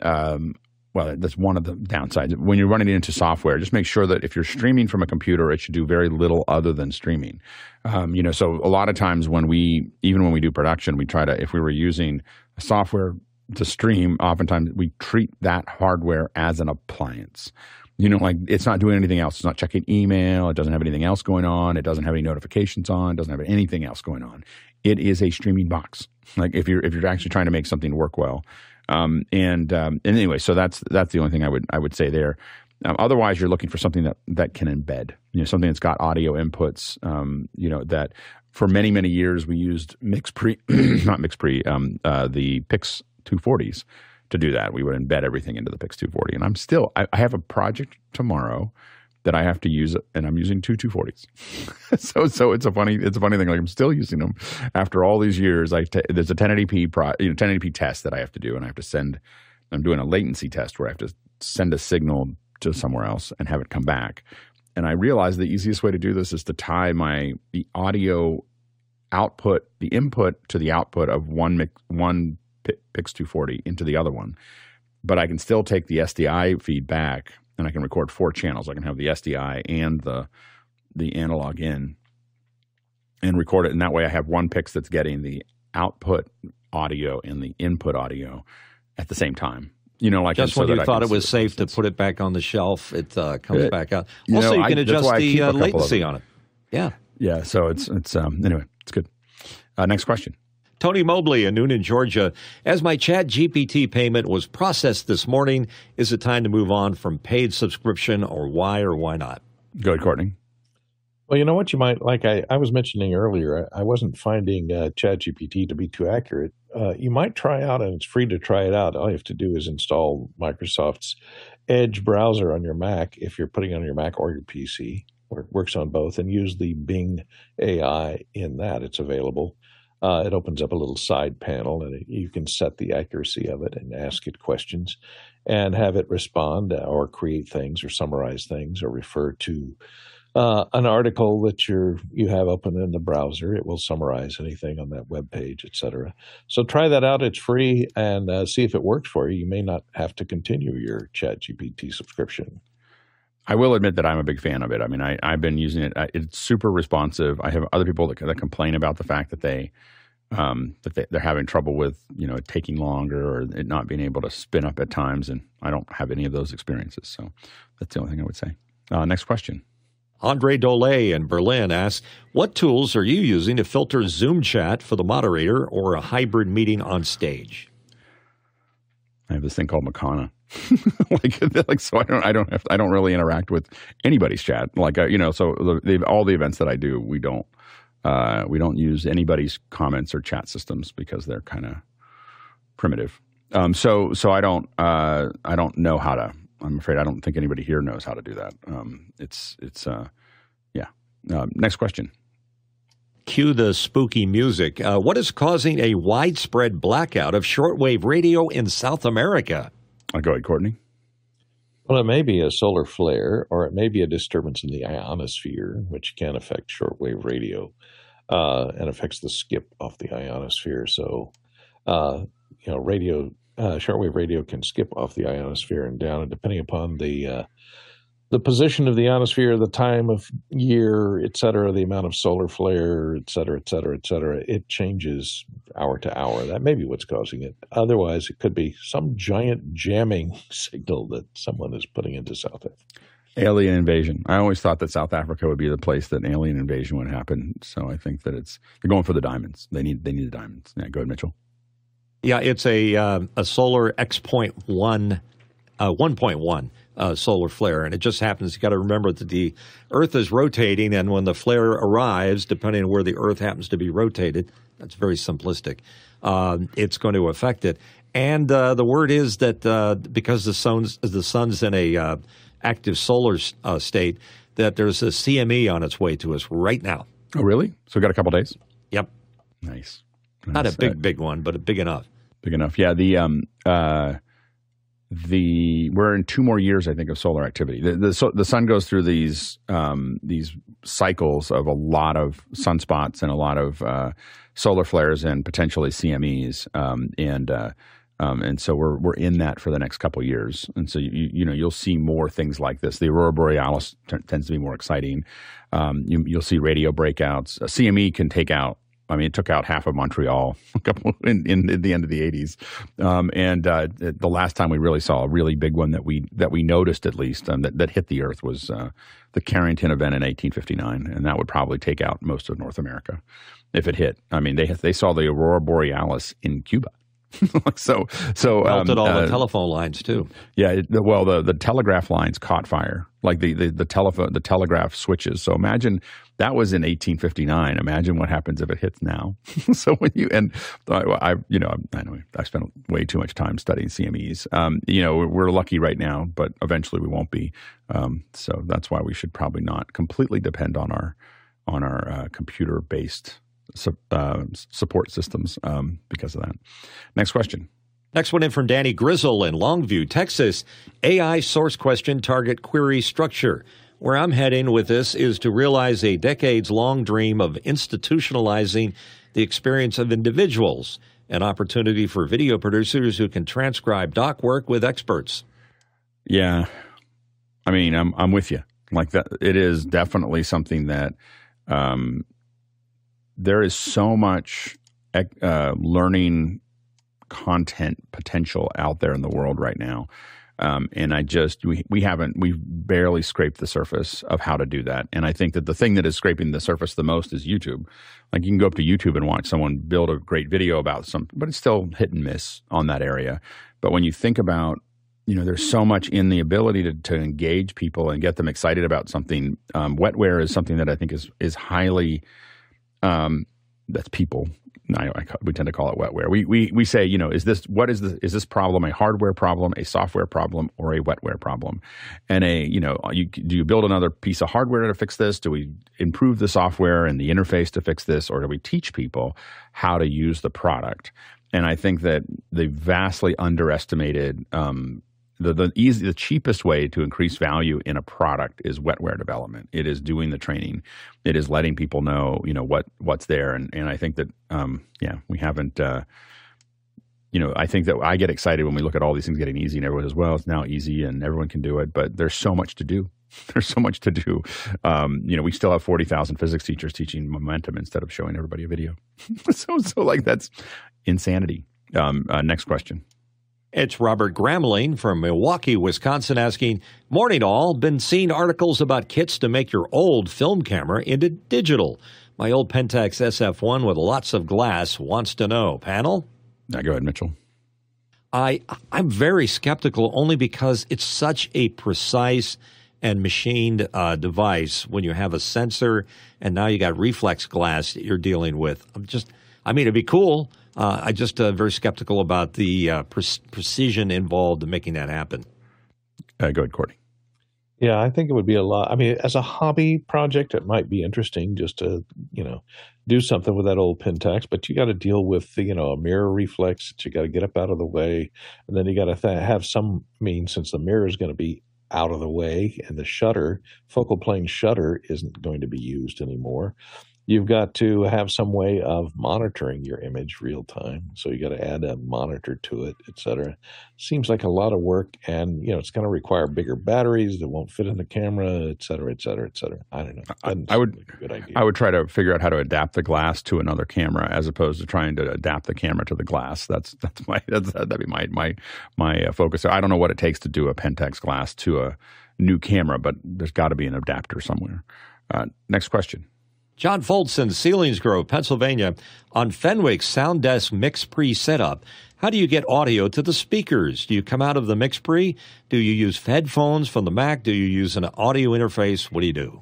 um, well, that's one of the downsides. When you're running it into software, just make sure that if you're streaming from a computer, it should do very little other than streaming. Um, you know, so a lot of times when we, even when we do production, we try to, if we were using software to stream, oftentimes we treat that hardware as an appliance. You know, like it's not doing anything else. It's not checking email. It doesn't have anything else going on. It doesn't have any notifications on. It doesn't have anything else going on. It is a streaming box. Like if you're if you're actually trying to make something work well, um, and um, and anyway, so that's that's the only thing I would I would say there. Um, otherwise, you're looking for something that that can embed, you know, something that's got audio inputs. Um, you know that for many many years we used MixPre, not MixPre, um, uh, the Pix 240s to do that. We would embed everything into the Pix 240, and I'm still I, I have a project tomorrow that I have to use, and I'm using two 240s. so, so it's a funny, it's a funny thing. Like I'm still using them after all these years. I t- there's a 1080p pro, you know, 1080p test that I have to do, and I have to send I'm doing a latency test where I have to send a signal to somewhere else and have it come back. And I realized the easiest way to do this is to tie my the audio output, the input to the output of one mix, one Pix 240 into the other one. But I can still take the SDI feedback and I can record four channels. I can have the SDI and the the analog in and record it. And that way I have one Pix that's getting the output audio and the input audio at the same time. You know, like just when so you thought it was safe to put it back on the shelf, it uh, comes Uh, back out. you Also, know, you can I- adjust the uh, latency on it. Yeah. Yeah, so it's it's um anyway, it's good. Uh, next question. Tony Mobley in Newnan, Georgia. As my Chat GPT payment was processed this morning, is it time to move on from paid subscription or why or why not? Go ahead, Courtney. Well, you know what you might like. I, I was mentioning earlier, I, I wasn't finding uh, ChatGPT to be too accurate. Uh, you might try out, and it's free to try it out. All you have to do is install Microsoft's Edge browser on your Mac if you're putting it on your Mac or your PC, or it works on both, and use the Bing AI in that. It's available. Uh, it opens up a little side panel, and it, you can set the accuracy of it and ask it questions, and have it respond uh, or create things or summarize things or refer to uh, an article that you're you have open in the browser. It will summarize anything on that web page, etc. So try that out. It's free, and uh, see if it works for you. You may not have to continue your ChatGPT subscription. I will admit that I'm a big fan of it. I mean, I, I've been using it. It's super responsive. I have other people that, that complain about the fact that they um, that they, they're having trouble with you know taking longer or it not being able to spin up at times, and I don't have any of those experiences. So that's the only thing I would say. Uh, next question. Andre Dole in Berlin asks, What tools are you using to filter Zoom chat for the moderator or a hybrid meeting on stage? I have this thing called Makana. like, like, so I don't, I don't have, I don't really interact with anybody's chat. Like, uh, you know, so the, the, all the events that I do, we don't, uh, we don't use anybody's comments or chat systems because they're kind of primitive. Um, so, so I don't, uh, I don't know how to. I'm afraid I don't think anybody here knows how to do that. Um, it's, it's, uh, yeah. Uh, next question. Cue the spooky music. Uh, what is causing a widespread blackout of shortwave radio in South America? I'll go ahead, Courtney. Well, it may be a solar flare, or it may be a disturbance in the ionosphere, which can affect shortwave radio uh, and affects the skip off the ionosphere. So, uh, you know, radio, uh, shortwave radio can skip off the ionosphere and down, and depending upon the uh, the position of the ionosphere, the time of year, et cetera, the amount of solar flare, et cetera, et cetera, et cetera, it changes hour to hour. That may be what's causing it. Otherwise, it could be some giant jamming signal that someone is putting into South Africa. Alien invasion. I always thought that South Africa would be the place that alien invasion would happen. So I think that it's they're going for the diamonds. They need they need the diamonds. Yeah, go ahead, Mitchell. Yeah, it's a uh, a solar X point one, uh, one point one uh, solar flare, and it just happens. You got to remember that the Earth is rotating, and when the flare arrives, depending on where the Earth happens to be rotated, that's very simplistic. Um, it's going to affect it, and uh, the word is that uh, because the sun's the sun's in a uh, active solar uh, state, that there's a CME on its way to us right now. Oh, really? So we got a couple days. Yep, Nice. not a big Uh, big one, but a big enough. big enough. Yeah. The um uh the we're in two more years, I think, of solar activity. The the, so, the sun goes through these um these cycles of a lot of sunspots and a lot of uh, solar flares and potentially CMEs. Um, and uh, um, and so we're we're in that for the next couple years, and so you you know you'll see more things like this. The aurora borealis t- tends to be more exciting. Um, you, you'll see radio breakouts. A CME can take out. I mean, it took out half of Montreal in, in, at the end of the '80s, um, and uh, the last time we really saw a really big one that we that we noticed at least um, that that hit the Earth was uh, the Carrington event in 1859, and that would probably take out most of North America if it hit. I mean, they they saw the aurora borealis in Cuba. so so um, Melted all uh, the telephone lines too. yeah, it, well, the, the telegraph lines caught fire, like the the the, telephone, the telegraph switches. So imagine that was in 1859. Imagine what happens if it hits now. so when you and I, I you know, I know I spent way too much time studying CMEs. Um, you know, we're, we're lucky right now, but eventually we won't be. Um, so that's why we should probably not completely depend on our on our uh, computer based su- uh, support systems um, because of that. Next question. Next one in from Danny Grizzle in Longview, Texas. AI source question target query structure. Where I'm heading with this is to realize a decades long dream of institutionalizing the experience of individuals, an opportunity for video producers who can transcribe doc work with experts. Yeah. I mean, I'm I'm with you. Like that it is definitely something that um there is so much uh, learning content potential out there in the world right now. Um, and I just we we haven't we've barely scraped the surface of how to do that. And I think that the thing that is scraping the surface the most is YouTube. Like you can go up to YouTube and watch someone build a great video about something, but it's still hit and miss on that area. But when you think about you know, there's so much in the ability to, to engage people and get them excited about something. Um, wetware is something that I think is is highly um, that's people I, I, we tend to call it wetware. We, we, we say, you know, is this, what is this, is this problem a hardware problem, a software problem, or a wetware problem? And a, you know, you, do you build another piece of hardware to fix this? Do we improve the software and the interface to fix this? Or do we teach people how to use the product? And I think that they vastly underestimated um, the the easy the cheapest way to increase value in a product is wetware development. It is doing the training. It is letting people know you know what what's there. And and I think that um, yeah we haven't. Uh, you know, I think that I get excited when we look at all these things getting easy, and everyone says, "Well, it's now easy, and everyone can do it." But there's so much to do. There's so much to do. Um, you know, we still have forty thousand physics teachers teaching momentum instead of showing everybody a video. so, so like that's insanity. Um, uh, next question. It's Robert Gramling from Milwaukee, Wisconsin asking, Morning all. Been seeing articles about kits to make your old film camera into digital. My old Pentax SF1 with lots of glass wants to know. Panel? Now go ahead, Mitchell. I I'm very skeptical only because it's such a precise and machined uh, device when you have a sensor and now you got reflex glass that you're dealing with. I'm just I mean it'd be cool uh, I just uh, very skeptical about the uh, pre- precision involved in making that happen. Uh, go ahead, Courtney. Yeah, I think it would be a lot. I mean, as a hobby project, it might be interesting just to you know do something with that old Pentax. But you got to deal with the, you know a mirror reflex that you got to get up out of the way, and then you got to th- have some means since the mirror is going to be out of the way and the shutter focal plane shutter isn't going to be used anymore you've got to have some way of monitoring your image real time. So you got to add a monitor to it, etc. Seems like a lot of work, and you know it's going to require bigger batteries that won't fit in the camera, etc., etc., et cetera, et cetera. I don't know. I, I would like good idea. I would try to figure out how to adapt the glass to another camera as opposed to trying to adapt the camera to the glass. That's that's my that's, that'd be my my my uh, focus. I don't know what it takes to do a Pentax glass to a new camera, but there's got to be an adapter somewhere. Uh, next question. John Foltson, Selinsgrove, Pennsylvania, on Fenwick's Soundesk MixPre setup. How do you get audio to the speakers? Do you come out of the MixPre? Do you use headphones from the Mac? Do you use an audio interface? What do you do?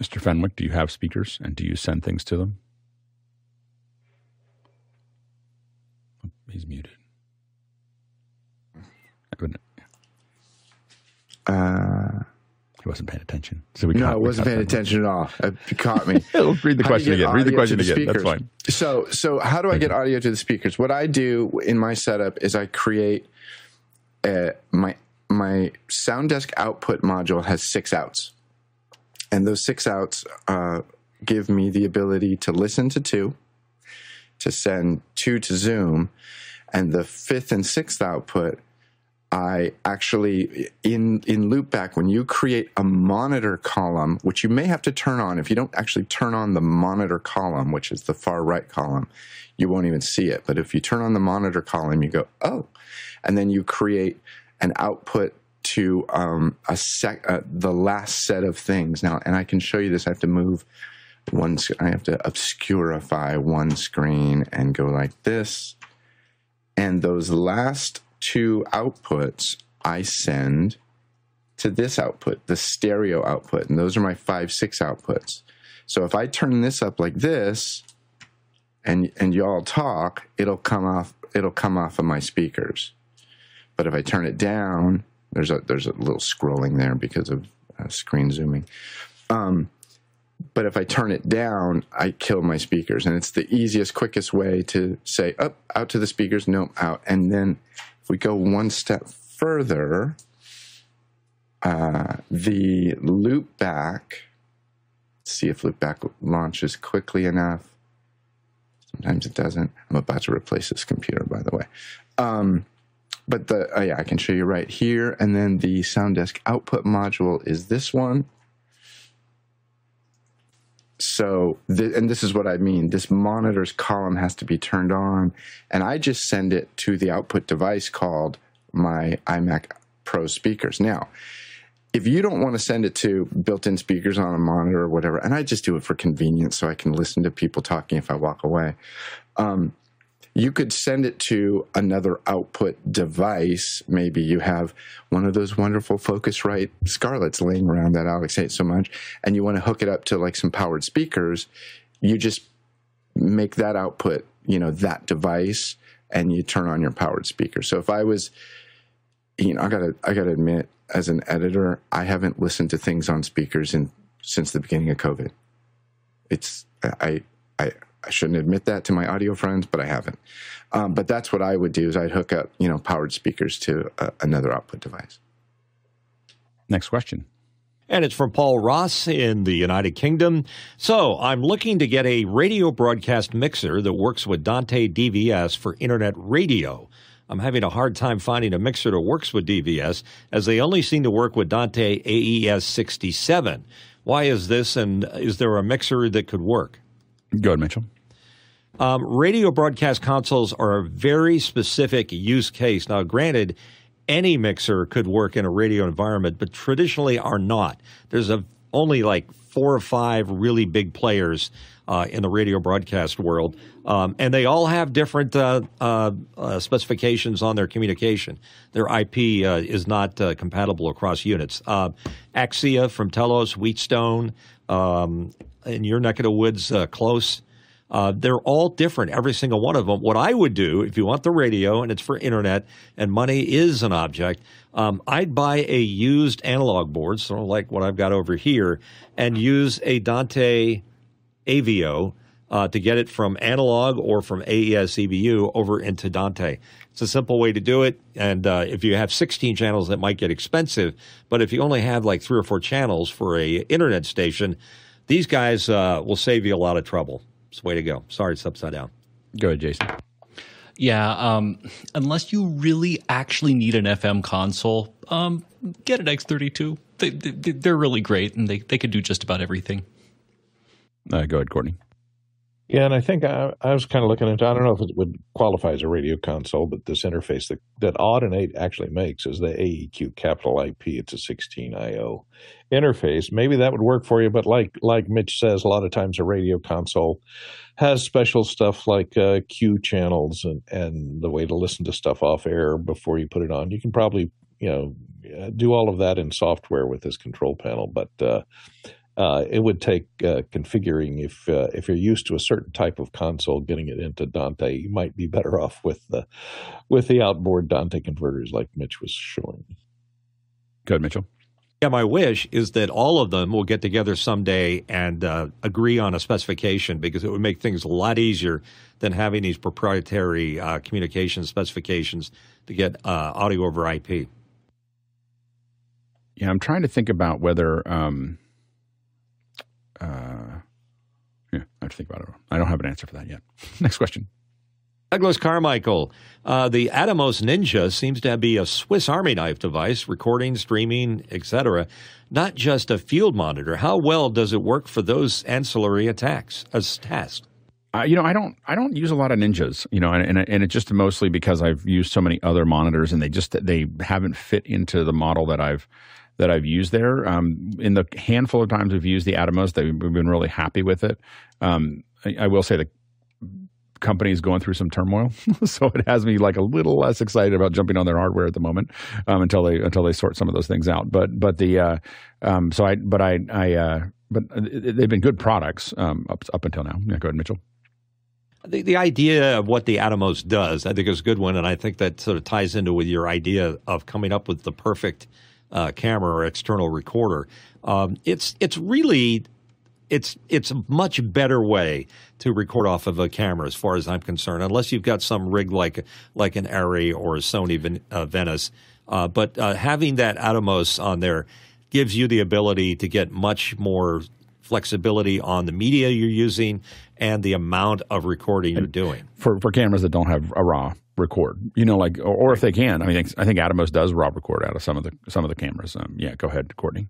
Mr. Fenwick, do you have speakers and do you send things to them? He's muted. Uh, he wasn't paying attention. So we no, I wasn't paying attention at all. You caught me. read the question again. Read the question the again. That's fine. So, so how do I get audio to the speakers? What I do in my setup is I create a, my my Soundesk output module has six outs, and those six outs uh, give me the ability to listen to two, to send two to Zoom, and the fifth and sixth output I actually in in loopback when you create a monitor column, which you may have to turn on if you don't actually turn on the monitor column, which is the far right column, you won't even see it. But if you turn on the monitor column, you go oh, and then you create an output to um, a sec uh, the last set of things now. And I can show you this. I have to move one. I have to obscurify one screen and go like this, and those last two outputs I send to this output, the stereo output. And those are my five, six outputs. So if I turn this up like this and and y'all talk, it'll come off it'll come off of my speakers. But if I turn it down, there's a there's a little scrolling there because of uh, screen zooming. Um, but if I turn it down, I kill my speakers. And it's the easiest, quickest way to say, up, out to the speakers, no, out. And then if we go one step further, uh, the loop back, see if loop back launches quickly enough. Sometimes it doesn't. I'm about to replace this computer, by the way. Um, but the oh yeah, I can show you right here. And then the SoundDesk output module is this one. So, th- and this is what I mean. This monitor's column has to be turned on, and I just send it to the output device called my iMac Pro speakers. Now, if you don't want to send it to built-in speakers on a monitor or whatever, and I just do it for convenience so I can listen to people talking if I walk away. Um, you could send it to another output device. Maybe you have one of those wonderful Focusrite Scarletts laying around that Alex hates so much, and you want to hook it up to like some powered speakers. You just make that output, you know, that device, and you turn on your powered speaker. So if I was, you know, I gotta, I gotta admit, as an editor, I haven't listened to things on speakers in since the beginning of COVID. It's I, I I shouldn't admit that to my audio friends, but I haven't. Um, but that's what I would do: is I'd hook up, you know, powered speakers to a, another output device. Next question. And it's from Paul Ross in the United Kingdom. So I'm looking to get a radio broadcast mixer that works with Dante DVS for internet radio. I'm having a hard time finding a mixer that works with DVS as they only seem to work with Dante AES 67. Why is this, and is there a mixer that could work? Go ahead, Mitchell. Um, radio broadcast consoles are a very specific use case. Now, granted, any mixer could work in a radio environment, but traditionally are not. There's a, only like four or five really big players uh, in the radio broadcast world, um, and they all have different uh, uh, uh specifications on their communication. Their IP uh, is not uh, compatible across units. Axia from Telos, Wheatstone, um, in your neck of the woods, close. Uh, they're all different, every single one of them. What I would do, if you want the radio and it's for internet and money is an object, um, I'd buy a used analog board, sort of like what I've got over here, and use a Dante AVIO uh, to get it from analog or from AES EBU over into Dante. It's a simple way to do it. And uh, if you have 16 channels, that might get expensive. But if you only have like three or four channels for a internet station, these guys uh, will save you a lot of trouble. It's the way to go. Sorry, it's upside down. Go ahead, Jason. Yeah, um, unless you really actually need an FM console, um, get an X32. They, they, are really great, and they, they can do just about everything. Uh, go ahead, Courtney. Yeah, and I think I, I was kind of looking into. I don't know if it would qualify as a radio console, but this interface that that Audinate actually makes is the AEQ Capitol IP. It's a 16 IO interface. Maybe that would work for you, but like like Mitch says, a lot of times a radio console has special stuff like uh, Q channels and and the way to listen to stuff off air before you put it on. You can probably you know do all of that in software with this control panel, but uh, uh, it would take uh, configuring if uh, if you're used to a certain type of console, getting it into Dante, you might be better off with the with the outboard Dante converters, like Mitch was showing. Good, Mitchell. Yeah, my wish is that all of them will get together someday and uh, agree on a specification because it would make things a lot easier than having these proprietary uh, communication specifications to get uh, audio over IP. Yeah, I'm trying to think about whether. Um uh, yeah, I have to think about it. I don't have an answer for that yet. Next question. Douglas Carmichael. Uh, the Atomos Ninja seems to be a Swiss Army knife device, recording, streaming, etc., not just a field monitor. How well does it work for those ancillary attacks as tasks? Uh, you know, I don't, I don't use a lot of ninjas. You know, and and, and it's just mostly because I've used so many other monitors, and they just they haven't fit into the model that I've that I've used there. Um, in the handful of times we've used the Atomos, they've been really happy with it. Um, I, I, will say the company is going through some turmoil, so it has me like a little less excited about jumping on their hardware at the moment um, until they until they sort some of those things out. But but the uh, um, so I but I I uh, but they've been good products um, up up until now. Yeah, go ahead, Mitchell. The, the idea of what the Atomos does, I think, is a good one, and I think that sort of ties into with your idea of coming up with the perfect uh, camera or external recorder. Um, it's it's really it's it's a much better way to record off of a camera, as far as I'm concerned, unless you've got some rig like like an Arri or a Sony Ven- uh, Venice. Uh, but uh, having that Atomos on there gives you the ability to get much more flexibility on the media you're using and the amount of recording you're doing. For for cameras that don't have a raw record, you know, like or, or if they can, I mean, I think Atomos does raw record out of some of the some of the cameras. Um, yeah, go ahead, Courtney.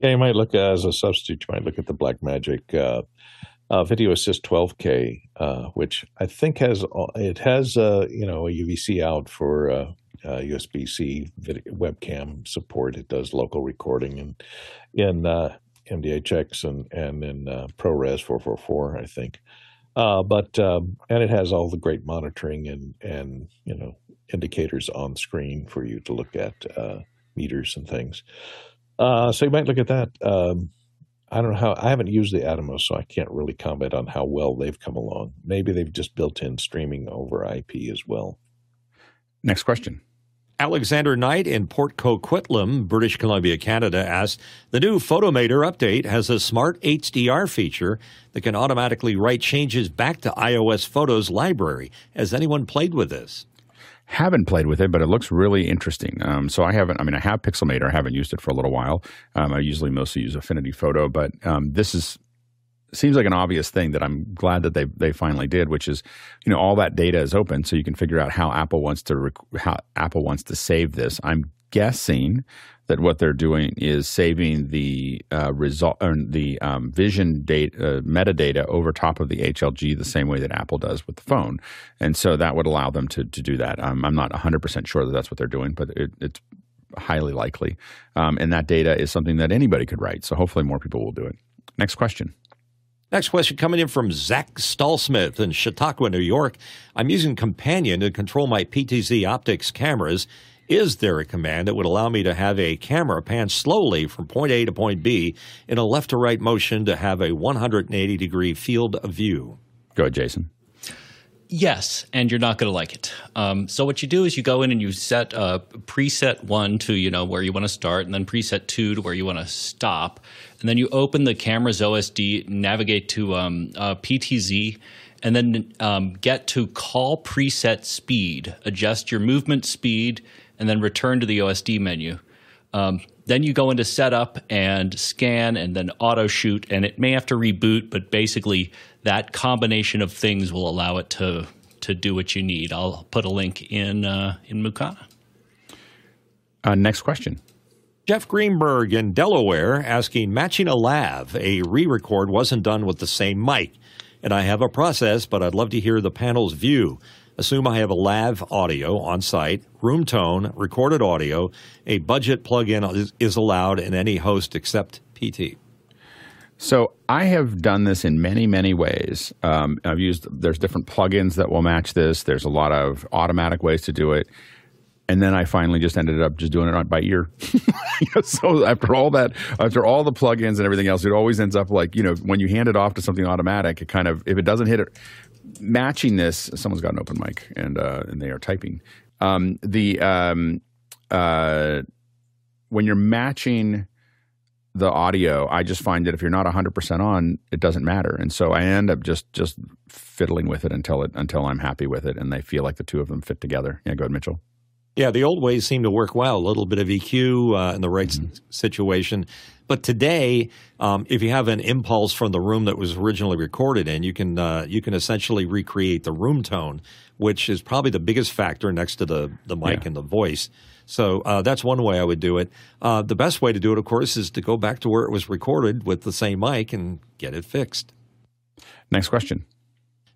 Yeah, you might look as a substitute. You might look at the Blackmagic uh, uh, Video Assist 12K, uh, which I think has it has uh, you know a UVC out for USB uh, C webcam support. It does local recording and in uh, MDHX and and in ProRes 444, I think. but um, and it has all the great monitoring and and you know indicators on screen for you to look at meters and things. Uh, so you might look at that. Um, I don't know how. I haven't used the Atomos, so I can't really comment on how well they've come along. Maybe they've just built in streaming over IP as well. Next question. Alexander Knight in Port Coquitlam, British Columbia, Canada asks The new Photomator update has a smart HDR feature that can automatically write changes back to iOS Photos library. Has anyone played with this? Haven't played with it, but it looks really interesting. Um, so I haven't. I mean, I have Pixelmator. I haven't used it for a little while. Um, I usually mostly use Affinity Photo, but um, this is seems like an obvious thing that I'm glad that they they finally did, which is, you know, all that data is open, so you can figure out how Apple wants to rec- how Apple wants to save this. I'm guessing that what they're doing is saving the uh, result or the um, vision data uh, metadata over top of the HLG the same way that Apple does with the phone, and so that would allow them to to do that. Um, I'm not 100 percent sure that that's what they're doing, but it, it's highly likely, um, and that data is something that anybody could write. So hopefully more people will do it. Next question. Next question coming in from Zach Stallsmith in Chautauqua, New York. I'm using Companion to control my PTZ optics cameras is there a command that would allow me to have a camera pan slowly from point A to point B in a left to right motion to have a 180 degree field of view? Go ahead, Jason. Yes, and you're not going to like it. Um, so what you do is you go in and you set uh, preset one to you know where you want to start, and then preset two to where you want to stop, and then you open the camera's OSD, navigate to um, uh, PTZ, and then um, get to call preset speed, adjust your movement speed and then return to the OSD menu. Um, then you go into setup and scan and then auto shoot, and it may have to reboot, but basically that combination of things will allow it to to do what you need. I'll put a link in uh, in Mukana. Uh, next question. Jeff Greenberg in Delaware asking, matching a lav, a re-record wasn't done with the same mic, and I have a process, but I'd love to hear the panel's view. Assume I have a lav audio on site, room tone, recorded audio. A budget plugin is, is allowed in any host except PT. So I have done this in many, many ways. Um, I've used there's different plugins that will match this. There's a lot of automatic ways to do it, and then I finally just ended up just doing it by ear. so after all that, after all the plugins and everything else, it always ends up like you know when you hand it off to something automatic, it kind of if it doesn't hit it matching this, someone's got an open mic and uh, and they are typing. Um, the um, uh, when you're matching the audio, I just find that if you're not 100% on, it doesn't matter, and so I end up just just fiddling with it until it until I'm happy with it, and they feel like the two of them fit together. Yeah, go ahead, Mitchell. Yeah, the old ways seem to work well. A little bit of EQ uh, in the right mm-hmm. situation. But today, um, if you have an impulse from the room that was originally recorded in, you can uh, you can essentially recreate the room tone, which is probably the biggest factor next to the the mic yeah. and the voice. So uh, that's one way I would do it. Uh, the best way to do it, of course, is to go back to where it was recorded with the same mic and get it fixed. Next question.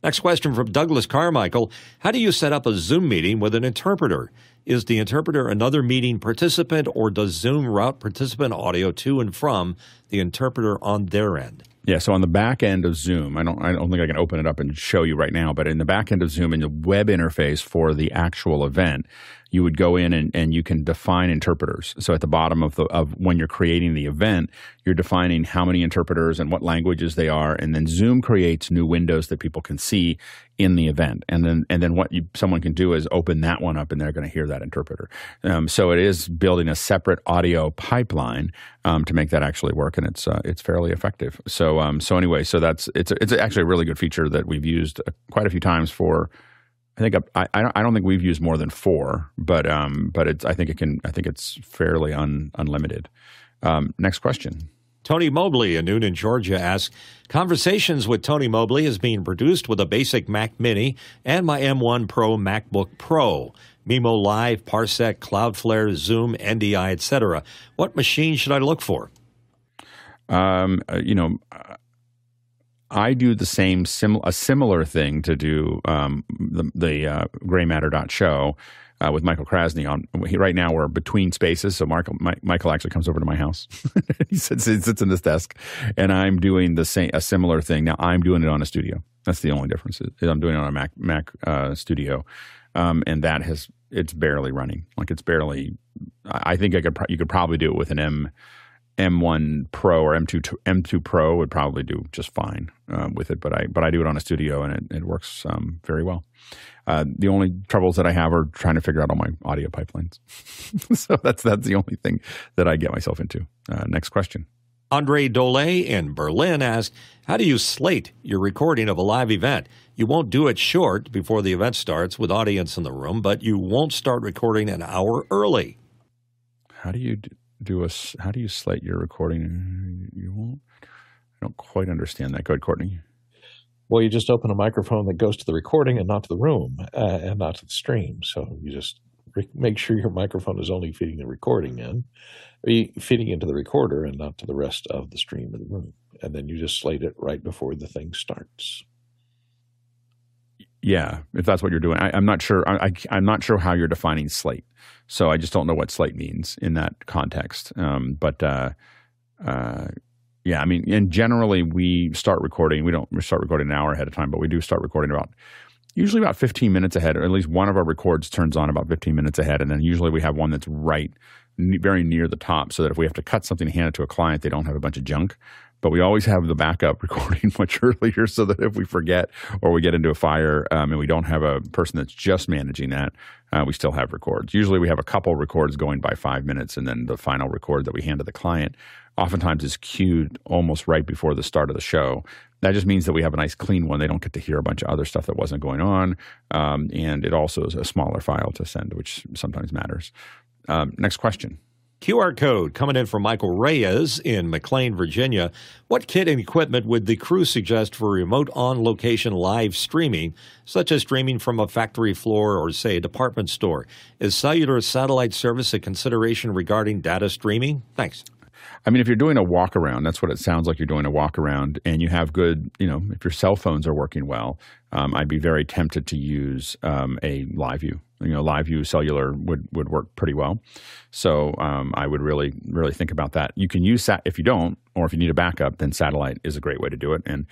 Next question from Douglas Carmichael. How do you set up a Zoom meeting with an interpreter? Is the interpreter another meeting participant or does Zoom route participant audio to and from the interpreter on their end? Yeah, so on the back end of Zoom, I don't, I don't think I can open it up and show you right now, but in the back end of Zoom, in the web interface for the actual event, you would go in and, and you can define interpreters. So at the bottom of the of when you're creating the event, you're defining how many interpreters and what languages they are, and then Zoom creates new windows that people can see in the event, and then and then what you, someone can do is open that one up, and they're going to hear that interpreter. Um, so it is building a separate audio pipeline um, to make that actually work, and it's uh, it's fairly effective. So um, so anyway, so that's it's it's actually a really good feature that we've used uh, quite a few times for I think I, I don't, I don't think we've used more than four, but um, but it's I think it can I think it's fairly un, unlimited. Um, next question. Tony Mobley in Newnan, Georgia asks Conversations with Tony Mobley is being produced with a basic Mac Mini and my M1 Pro MacBook Pro. Mimo Live, Parsec, Cloudflare, Zoom, NDI, etc. What machine should I look for? Um, uh, you know, I do the same sim- a similar thing to do um, the, the uh, Gray Matter dot show uh, with Michael Krasny on. He, right now we're between spaces, so Michael my, Michael actually comes over to my house. he sits he sits in this desk, and I'm doing the same a similar thing. Now I'm doing it on a studio. That's the only difference. I'm doing it on a Mac Mac uh, studio, um, and that has it's barely running. Like it's barely. I think I could pro- you could probably do it with an M M1 Pro or M2 M2 Pro would probably do just fine um, with it, but I but I do it on a studio and it, it works um, very well. Uh, the only troubles that I have are trying to figure out all my audio pipelines. so that's that's the only thing that I get myself into. Uh, next question. Andre Dole in Berlin asked, "How do you slate your recording of a live event? You won't do it short before the event starts with audience in the room, but you won't start recording an hour early." How do you do? Do a how do you slate your recording? You won't. I don't quite understand that. Go ahead, Courtney. Well, you just open a microphone that goes to the recording and not to the room uh, and not to the stream. So you just make sure your microphone is only feeding the recording in, feeding into the recorder and not to the rest of the stream of the room. And then you just slate it right before the thing starts. Yeah, if that's what you're doing, I, am not sure. I, am not sure how you're defining slate. So I just don't know what slate means in that context. Um, but uh, uh, yeah, I mean, and generally we start recording. We don't start recording an hour ahead of time, but we do start recording about usually about 15 minutes ahead, or at least one of our records turns on about 15 minutes ahead, and then usually we have one that's right very near the top, so that if we have to cut something and hand it to a client, they don't have a bunch of junk but we always have the backup recording much earlier so that if we forget or we get into a fire um, and we don't have a person that's just managing that, uh, we still have records. Usually we have a couple records going by five minutes and then the final record that we hand to the client oftentimes is queued almost right before the start of the show. That just means that we have a nice clean one. They don't get to hear a bunch of other stuff that wasn't going on. Um, and it also is a smaller file to send, which sometimes matters. Um, next question. QR code coming in from Michael Reyes in McLean, Virginia. What kit and equipment would the crew suggest for remote on location live streaming, such as streaming from a factory floor or, say, a department store? Is cellular satellite service a consideration regarding data streaming? Thanks. I mean, if you're doing a walk around, that's what it sounds like you're doing a walk around, and you have good, you know, if your cell phones are working well, um, I'd be very tempted to use um, a LiveU. You know, LiveU cellular would, would work pretty well. So um, I would really, really think about that. You can use sat if you don't, or if you need a backup, then satellite is a great way to do it. And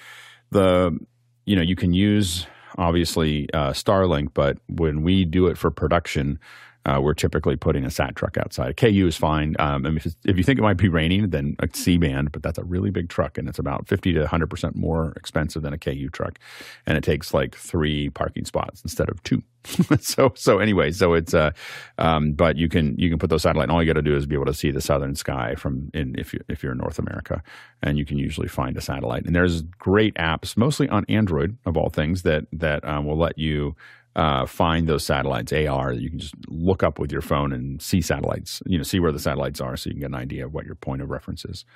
the, you know, you can use obviously uh, Starlink, but when we do it for production, uh, we're typically putting a sat truck outside. KU is fine. Um, if, if, you think it might be raining, then a C band, but that's a really big truck, and it's about fifty to hundred percent more expensive than a KU truck, and it takes like three parking spots instead of two. so so anyway, so it's uh, um, but you can you can put those satellite, and all you got to do is be able to see the southern sky from in if you if you're in North America, and you can usually find a satellite. And there's great apps, mostly on Android of all things, that that um, will let you uh, find those satellites, AR, you can just look up with your phone and see satellites, you know, see where the satellites are so you can get an idea of what your point of reference is.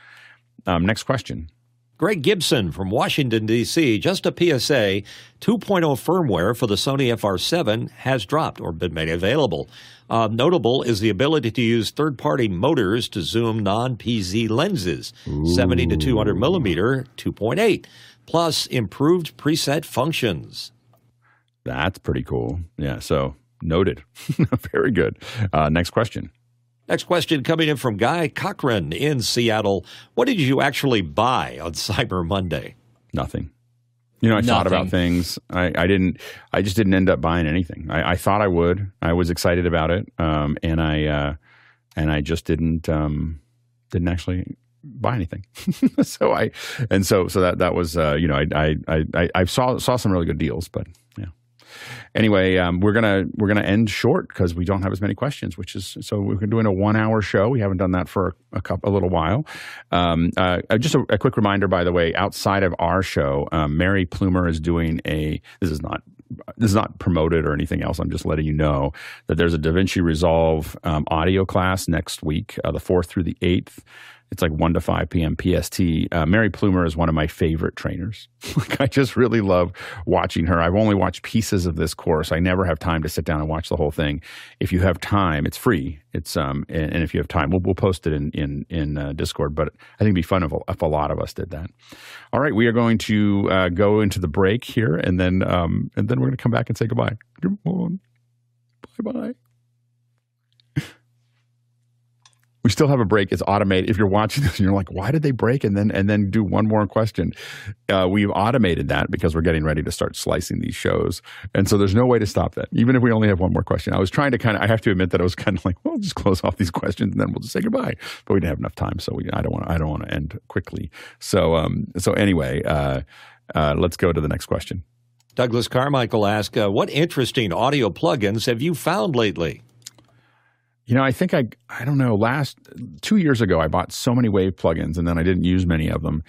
Um, next question. Greg Gibson from Washington, D.C. Just a PSA 2.0 firmware for the Sony FR7 has dropped or been made available. Uh, notable is the ability to use third party motors to zoom non PZ lenses, Ooh. 70 to 200 millimeter, 2.8, plus improved preset functions. That's pretty cool. Yeah. So noted. Very good. Uh, next question. Next question coming in from Guy Cochran in Seattle. What did you actually buy on Cyber Monday? Nothing. You know, I thought about things. I, I didn't. I just didn't end up buying anything. I, I thought I would. I was excited about it, um, and I uh, and I just didn't um, didn't actually buy anything. so I and so so that that was uh, you know I I I I saw saw some really good deals, but yeah. Anyway, um, we're gonna we're gonna end short because we don't have as many questions, which is so we're doing a one hour show. We haven't done that for a, couple, a little while. Um, uh, just a, a quick reminder, by the way, outside of our show, um, Mary Plummer is doing a. This is not this is not promoted or anything else. I'm just letting you know that there's a DaVinci Resolve um, audio class next week, uh, the fourth through the eighth. It's like 1 to 5 p.m. PST. Uh, Mary Plummer is one of my favorite trainers. like I just really love watching her. I've only watched pieces of this course. I never have time to sit down and watch the whole thing. If you have time, it's free. It's um and, and if you have time, we'll, we'll post it in in in uh, Discord. But I think it'd be fun if, if a lot of us did that. All right, we are going to uh, go into the break here, and then um and then we're going to come back and say goodbye. Come on, bye bye. We still have a break. It's automated. If you're watching this and you're like, why did they break and then and then do one more question? Uh, we've automated that because we're getting ready to start slicing these shows, and so there's no way to stop that. Even if we only have one more question, I was trying to kind of. I have to admit that I was kind of like, well, just close off these questions and then we'll just say goodbye. But we didn't have enough time, so we. I don't want. I don't want to end quickly. So um. So anyway, uh, uh, let's go to the next question. Douglas Carmichael asks, uh, "What interesting audio plugins have you found lately?" You know, I think I I don't know. Last two years ago, I bought so many Wave plugins, and then I didn't use many of them,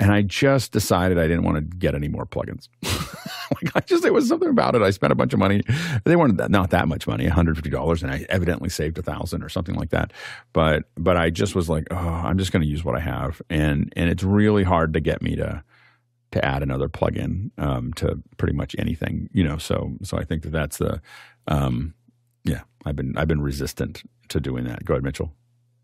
and I just decided I didn't want to get any more plugins. like I just there was something about it. I spent a bunch of money. They weren't that, not that much money, one hundred fifty dollars, and I evidently saved a thousand or something like that. But but I just was like, oh, I'm just going to use what I have, and and it's really hard to get me to to add another plugin um, to pretty much anything, you know. So so I think that that's the um, yeah. I've been I've been resistant to doing that. Go ahead, Mitchell.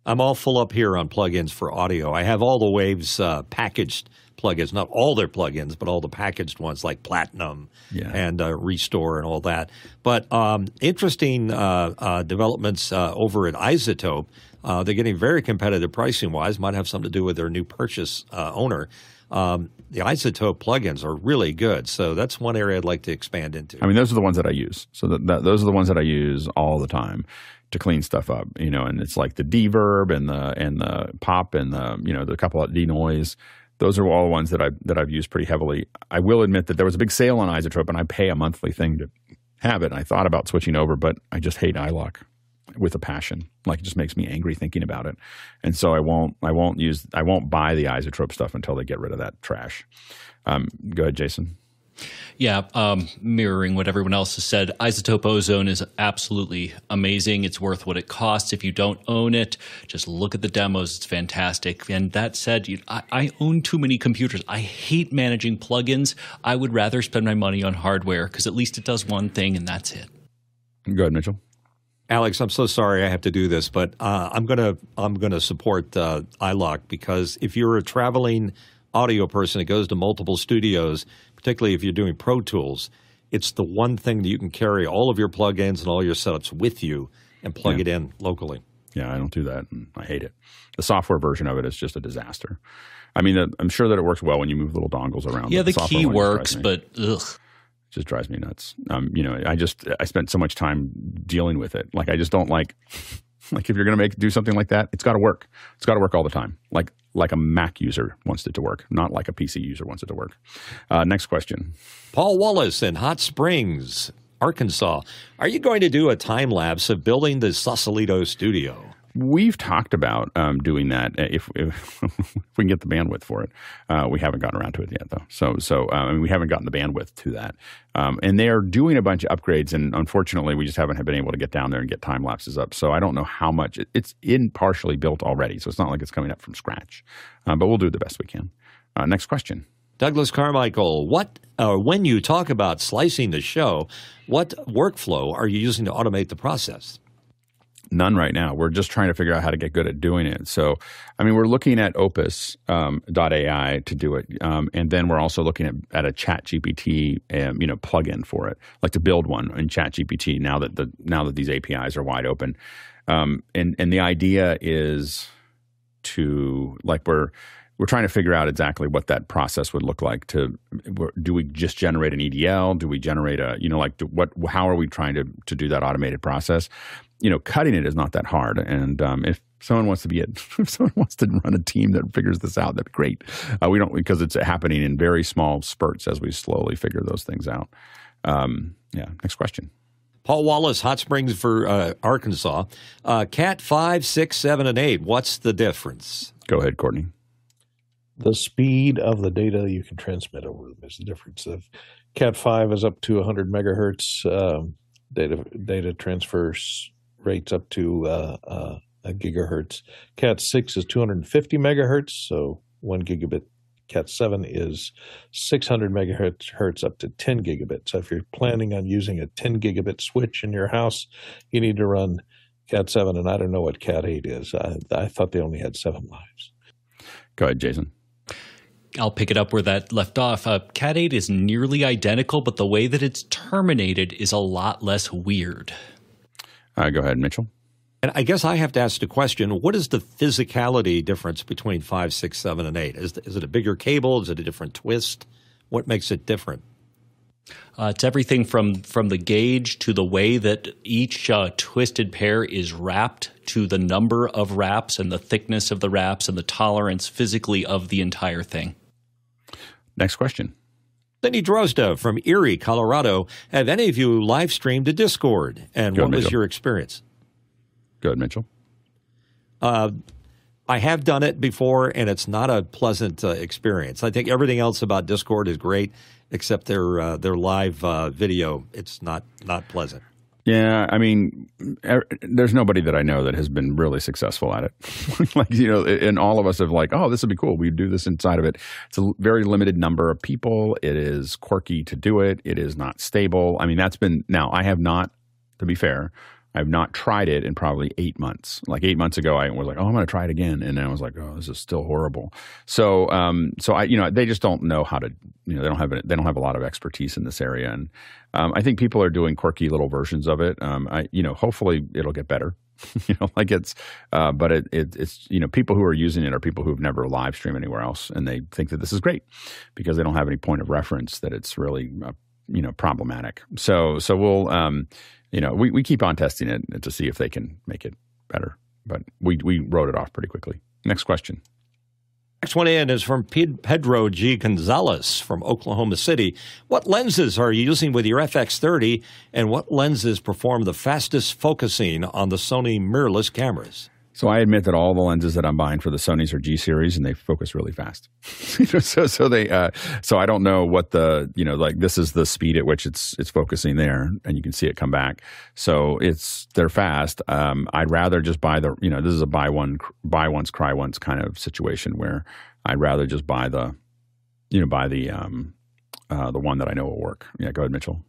I'm all full up here on plugins for audio. I have all the Waves uh, packaged plugins, not all their plugins, but all the packaged ones like Platinum Yeah. and uh, Restore and all that. But um, interesting uh, uh, developments uh, over at iZotope. Uh, they're getting very competitive pricing wise. Might have something to do with their new purchase uh, owner. Um, the iZotope plugins are really good, so that's one area I'd like to expand into. I mean, those are the ones that I use. So that, that those are the ones that I use all the time to clean stuff up. You know, and it's like the deverb and the and the pop and the you know the couple of denoise. Those are all ones that I that I've used pretty heavily. I will admit that there was a big sale on iZotope, and I pay a monthly thing to have it. And I thought about switching over, but I just hate iLok with a passion. Like it just makes me angry thinking about it. And so I won't I won't use I won't buy the iZotope stuff until they get rid of that trash. Um, go ahead, Jason. Yeah, um, mirroring what everyone else has said, iZotope Ozone is absolutely amazing. It's worth what it costs. If you don't own it, just look at the demos. It's fantastic. And that said, you, I, I own too many computers. I hate managing plugins. I would rather spend my money on hardware because at least it does one thing and that's it. Go ahead, Mitchell. Alex, I'm so sorry I have to do this, but uh, I'm gonna I'm gonna support uh, iLok because if you're a traveling audio person that goes to multiple studios, particularly if you're doing Pro Tools, it's the one thing that you can carry all of your plugins and all your setups with you and plug it in locally. Yeah, I don't do that, and I hate it. The software version of it is just a disaster. I mean, uh, I'm sure that it works well when you move little dongles around. Yeah, but the key one just drives works, but ugh. Just drives me nuts. Um, you know, I just I spent so much time dealing with it. Like I just don't like like if you're gonna make do something like that, it's got to work. It's got to work all the time. Like like a Mac user wants it to work, not like a PC user wants it to work. Uh, next question. Paul Wallace in Hot Springs, Arkansas. Are you going to do a time lapse of building the Sausalito studio? We've talked about um, doing that uh, if, if if we can get the bandwidth for it. Uh, we haven't gotten around to it yet, though. So so uh, I mean, we haven't gotten the bandwidth to that. Um, and they are doing a bunch of upgrades, and unfortunately, we just haven't been able to get down there and get time lapses up. So I don't know how much it, it's in partially built already. So it's not like it's coming up from scratch. Uh, but we'll do the best we can. Uh, next question. Douglas Carmichael, what uh, when you talk about slicing the show, what workflow are you using to automate the process? None right now. We're just trying to figure out how to get good at doing it. So, I mean, we're looking at Opus um, .ai to do it, um, and then we're also looking at, at a Chat GPT, um, you know, plugin for it, like to build one in Chat GPT. Now that the now that these APIs are wide open, um, and and the idea is to like we're we're trying to figure out exactly what that process would look like. To do we just generate an EDL? Do we generate a you know like do, what? How are we trying to to do that automated process? You know, cutting it is not that hard, and um, if someone wants to be a, if someone wants to run a team that figures this out, that'd be great. Uh, we don't because it's happening in very small spurts as we slowly figure those things out. Um, yeah. Next question. Paul Wallace, Hot Springs for uh, Arkansas. Uh, Cat five, six, seven, and eight. What's the difference? Go ahead, Courtney. The speed of the data you can transmit over them is the difference. If Cat five is up to 100 megahertz, um, data data transfers rates up to uh, uh gigahertz. Cat 6 is 250 megahertz, so 1 gigabit. Cat 7 is 600 megahertz up to 10 gigabit. So if you're planning on using a 10 gigabit switch in your house, you need to run Cat 7, and I don't know what Cat 8 is. I, I thought they only had seven lives. Go ahead, Jason. I'll pick it up where that left off. Uh, Cat 8 is nearly identical, but the way that it's terminated is a lot less weird. Uh, go ahead, Mitchell. And I guess I have to ask the question: What is the physicality difference between five, six, seven, and eight? Is is it a bigger cable? Is it a different twist? What makes it different? Uh, it's everything from from the gauge to the way that each uh, twisted pair is wrapped, to the number of wraps and the thickness of the wraps and the tolerance physically of the entire thing. Next question. Cindy Drozda from Erie, Colorado. Have any of you live streamed to Discord? And Go what was your experience? Go ahead, Mitchell. Uh, I have done it before, and it's not a pleasant uh, experience. I think everything else about Discord is great, except their uh, their live uh, video. It's not not pleasant. Yeah, I mean, er, there's nobody that I know that has been really successful at it. like you know, and all of us have like, oh, this would be cool. We do this inside of it. It's a very limited number of people. It is quirky to do it. It is not stable. I mean, that's been now. I have not, to be fair, I've not tried it in probably eight months. Like eight months ago, I was like, "Oh, I'm going to try it again," and then I was like, "Oh, this is still horrible." So, um, so I, you know, they just don't know how to, you know, they don't have they don't have a lot of expertise in this area, and um, I think people are doing quirky little versions of it. Um, I, you know, hopefully it'll get better. you know, like it's, uh, but it, it, it's, you know, people who are using it are people who've never live streamed anywhere else, and they think that this is great because they don't have any point of reference that it's really, uh, you know, problematic. So, so we'll. Um, you know, we, we keep on testing it to see if they can make it better. But we, we wrote it off pretty quickly. Next question. Next one in is from Pedro G. Gonzalez from Oklahoma City. What lenses are you using with your FX30, and what lenses perform the fastest focusing on the Sony mirrorless cameras? So I admit that all the lenses that I'm buying for the Sony's are G series, and they focus really fast. so so they uh, so I don't know what the you know like this is the speed at which it's it's focusing there, and you can see it come back. So it's they're fast. Um, I'd rather just buy the you know this is a buy one buy once cry once kind of situation where I'd rather just buy the you know buy the um, uh, the one that I know will work. Yeah, go ahead, Mitchell.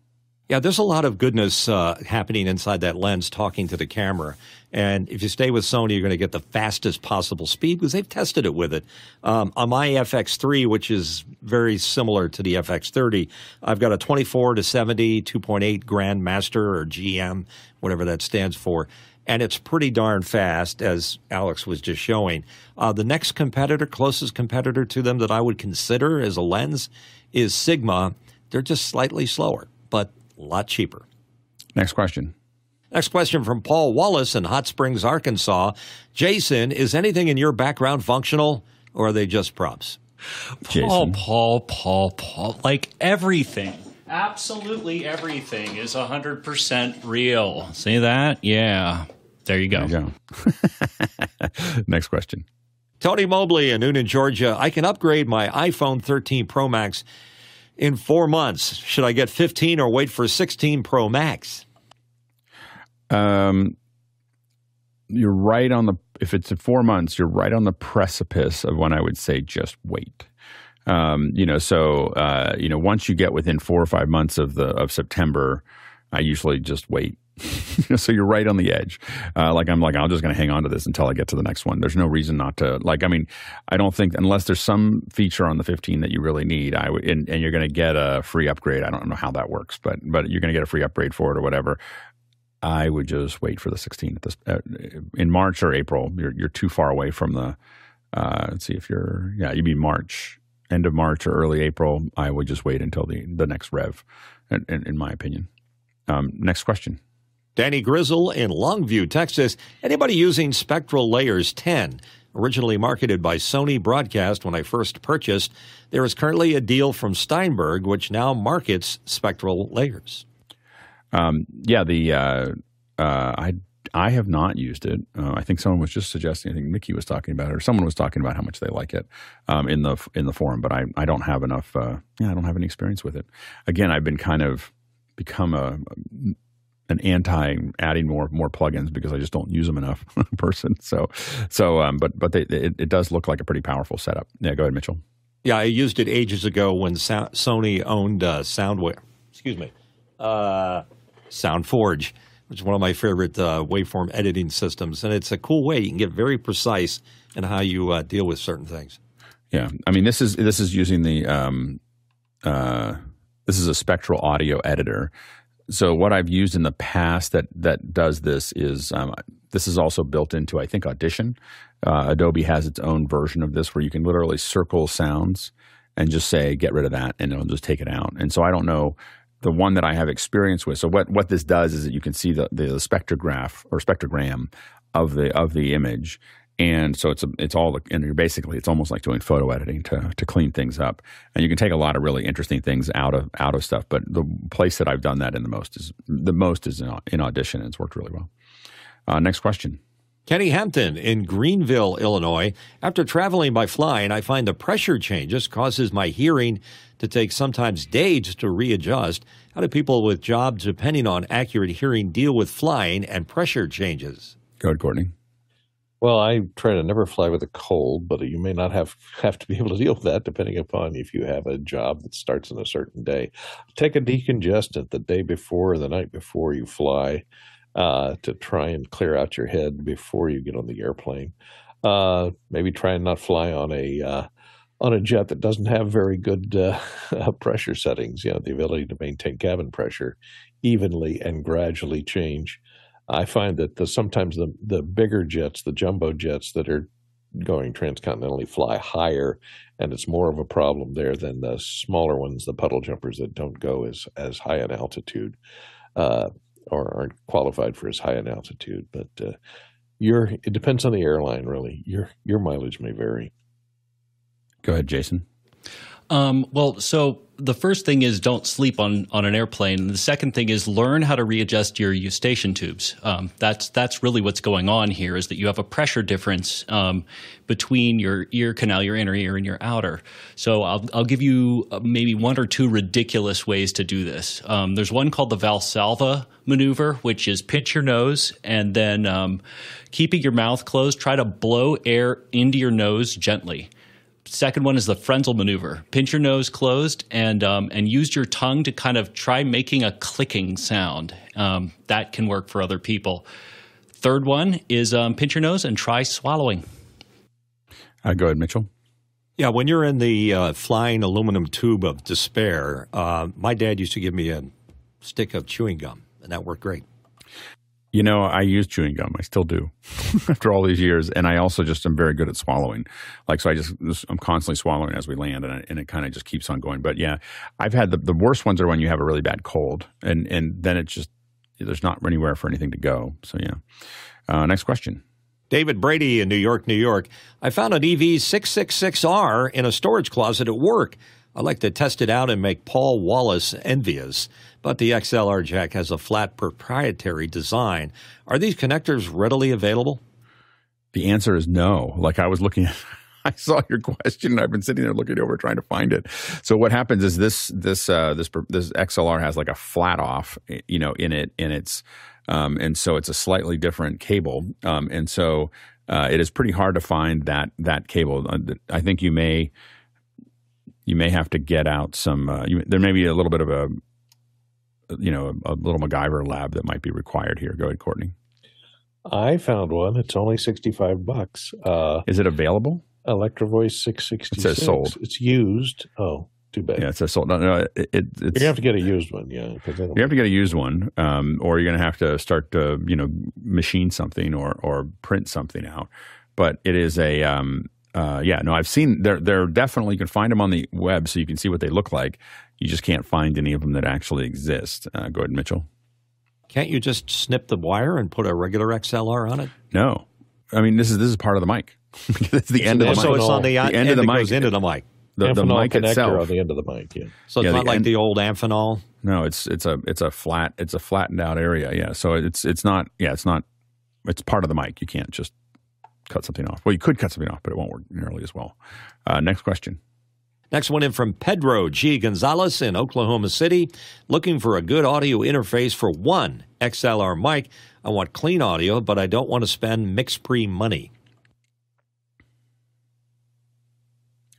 Yeah, there's a lot of goodness uh, happening inside that lens talking to the camera. And if you stay with Sony, you're going to get the fastest possible speed because they've tested it with it. Um, on my FX3, which is very similar to the FX30, I've got a 24 to 70 2.8 Grandmaster or GM, whatever that stands for. And it's pretty darn fast, as Alex was just showing. Uh, the next competitor, closest competitor to them that I would consider as a lens is Sigma. They're just slightly slower, but a lot cheaper. Next question. Next question from Paul Wallace in Hot Springs, Arkansas. Jason, is anything in your background functional or are they just props? Paul, Paul, Paul, Paul. Like everything. Absolutely everything is 100% real. See that? Yeah. There you go. There you go. Next question. Tony Mobley in Newnan, Georgia. I can upgrade my iPhone 13 Pro Max in four months. Should I get 15 or wait for 16 Pro Max? Um, you're right on the, if it's four months, you're right on the precipice of when I would say just wait. Um, you know, so, uh, you know, once you get within four or five months of the, of September, I usually just wait so you're right on the edge. Uh, like I'm like I'm just going to hang on to this until I get to the next one. There's no reason not to. Like I mean, I don't think unless there's some feature on the 15 that you really need, I and, and you're going to get a free upgrade. I don't know how that works, but but you're going to get a free upgrade for it or whatever. I would just wait for the 16 at this uh, in March or April. You're you're too far away from the uh, let's see if you're yeah you'd be March end of March or early April. I would just wait until the the next rev, in, in, in my opinion. Um, next question. Danny Grizzle in Longview, Texas. Anybody using SpectraLayers 10? Originally marketed by Sony Broadcast when I first purchased, there is currently a deal from Steinberg which now markets SpectraLayers. Um, yeah, the uh, uh, I I have not used it. Uh, I think someone was just suggesting. I think Mickey was talking about it, or someone was talking about how much they like it um, in the in the forum. But I I don't have enough. Uh, yeah, I don't have any experience with it. Again, I've been kind of become a an anti adding more more plugins because I just don't use them enough person. So so um, but but they, it, it does look like a pretty powerful setup. Yeah, go ahead, Mitchell. Yeah, I used it ages ago when so- Sony owned uh, Soundwave. Excuse me, uh, SoundForge, which is one of my favorite uh, waveform editing systems, and it's a cool way you can get very precise in how you uh, deal with certain things. Yeah, I mean this is this is using the um, uh, this is a spectral audio editor so what I've used in the past that that does this is um, this is also built into I think Audition. Uh, Adobe has its own version of this where you can literally circle sounds and just say get rid of that and it'll just take it out. And so I don't know the one that I have experience with. So what what this does is that you can see the the spectrograph or spectrogram of the of the image and so it's a, it's all and you're basically it's almost like doing photo editing to to clean things up and you can take a lot of really interesting things out of out of stuff but the place that I've done that in the most is the most is in, in audition and it's worked really well uh, next question Kenny Hampton in Greenville, Illinois. After traveling by flying, I find the pressure changes causes my hearing to take sometimes days to readjust. How do people with jobs depending on accurate hearing deal with flying and pressure changes? Go ahead, Courtney. Well, I try to never fly with a cold, but you may not have have to be able to deal with that depending upon if you have a job that starts on a certain day. Take a decongestant the day before or the night before you fly uh, to try and clear out your head before you get on the airplane. Uh, maybe try and not fly on a uh, on a jet that doesn't have very good uh, pressure settings. You know, the ability to maintain cabin pressure evenly and gradually change. I find that the, sometimes the the bigger jets, the jumbo jets that are going transcontinentally, fly higher, and it's more of a problem there than the smaller ones, the puddle jumpers that don't go as as high an altitude, uh, or aren't qualified for as high an altitude. But uh, your it depends on the airline, really. Your your mileage may vary. Go ahead, Jason. Um, well, so the first thing is don't sleep on on an airplane. And the second thing is learn how to readjust your eustachian tubes. Um, that's that's really what's going on here. Is that you have a pressure difference um, between your ear canal, your inner ear, and your outer. So I'll I'll give you uh, maybe one or two ridiculous ways to do this. Um, there's one called the Valsalva maneuver, which is pinch your nose and then um, keeping your mouth closed. Try to blow air into your nose gently. Second one is the Frenzel maneuver. Pinch your nose closed and um, and use your tongue to kind of try making a clicking sound. Um, that can work for other people. Third one is um, pinch your nose and try swallowing. Uh, go ahead, Mitchell. Yeah, when you're in the uh, flying aluminum tube of despair, uh, my dad used to give me a stick of chewing gum, and that worked great. You know, I use chewing gum. I still do after all these years. And I also just am very good at swallowing. Like, so I just, I'm constantly swallowing as we land and, I, and it kind of just keeps on going. But yeah, I've had the, the worst ones are when you have a really bad cold and, and then it's just, there's not anywhere for anything to go. So yeah. Uh, next question. David Brady in New York, New York. I found an EV666R in a storage closet at work. I'd like to test it out and make Paul Wallace envious. But the XLR jack has a flat proprietary design. Are these connectors readily available? The answer is no. Like I was looking at I saw your question and I've been sitting there looking over trying to find it. So what happens is this this uh, this this XLR has like a flat off, you know, in it, and it's um, and so it's a slightly different cable, um, and so uh, it is pretty hard to find that that cable. Uh, I think you may you may have to get out some. Uh, you, there may be a little bit of a, you know, a, a, little MacGyver lab that might be required here. Go ahead, Courtney. I found one. It's only sixty-five bucks. Uh, Is it available? Electrovoice six sixty six. It says sold. It's used. Oh, too bad. Yeah, it says sold. No, no, it, it, You're gonna have to get a used one. Yeah, you have to get a used one, um, or you're gonna have to start to, you know, machine something or or print something out. But it is a um, uh, yeah, no, I've seen they're they're definitely you can find them on the web, so you can see what they look like. You just can't find any of them that actually exist. Uh, go ahead, Mitchell. Can't you just snip the wire and put a regular XLR on it? No, I mean this is this is part of the mic. it's the end of the mic. so mic. it's on the, the end, end of the mic. goes into the mic. The, the mic connector itself. on the end of the mic. Yeah. So it's Yeah, not the like end- the old Amphenol. No, it's it's a it's a flat it's a flattened out area. Yeah, so it's it's not yeah it's not it's part of the mic. You can't just cut something off. Well, you could cut something off, but it won't work nearly as well. Uh, next question. Next one in from Pedro G. Gonzalez in Oklahoma City, looking for a good audio interface for one XLR mic. I want clean audio, but I don't want to spend MixPre money.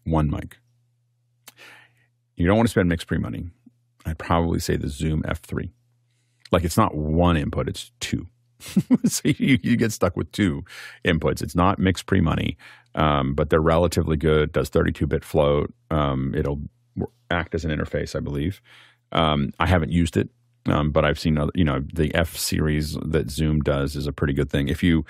One mic. You don't want to spend MixPre money. I'd probably say the Zoom F3. Like it's not one input, it's two. so you, you get stuck with two inputs. It's not MixPre money, um, but they're relatively good. Does 32 bit float. Um, it'll act as an interface, I believe. Um, I haven't used it, um, but I've seen other, you know the F series that Zoom does is a pretty good thing. If you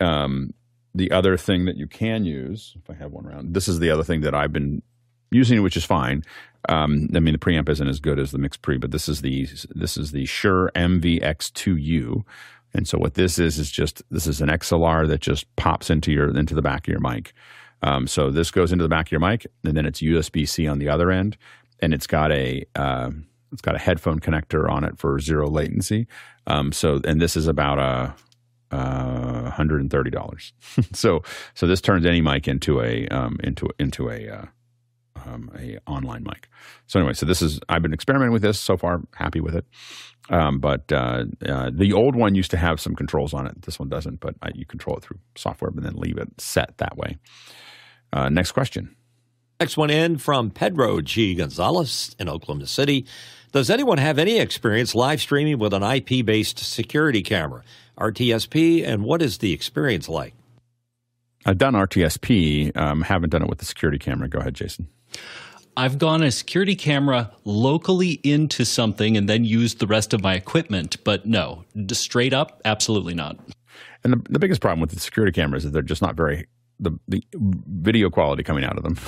um, the other thing that you can use, if I have one around, this is the other thing that I've been using, which is fine. Um, I mean, the preamp isn't as good as the MixPre, but this is the this is the Shure MVX2U, and so what this is is just this is an XLR that just pops into your into the back of your mic. Um, so this goes into the back of your mic, and then it's USB C on the other end, and it's got a uh, it's got a headphone connector on it for zero latency. Um, so and this is about a uh, hundred and thirty dollars. so so this turns any mic into a um, into into a uh, um, a online mic. So anyway, so this is I've been experimenting with this so far, happy with it. Um, but uh, uh, the old one used to have some controls on it. This one doesn't, but uh, you control it through software, and then leave it set that way. Uh, next question. Next one in from Pedro G. Gonzalez in Oklahoma City. Does anyone have any experience live streaming with an IP based security camera, RTSP, and what is the experience like? I've done RTSP, um, haven't done it with the security camera. Go ahead, Jason. I've gone a security camera locally into something and then used the rest of my equipment, but no, straight up, absolutely not. And the, the biggest problem with the security cameras is they're just not very the the video quality coming out of them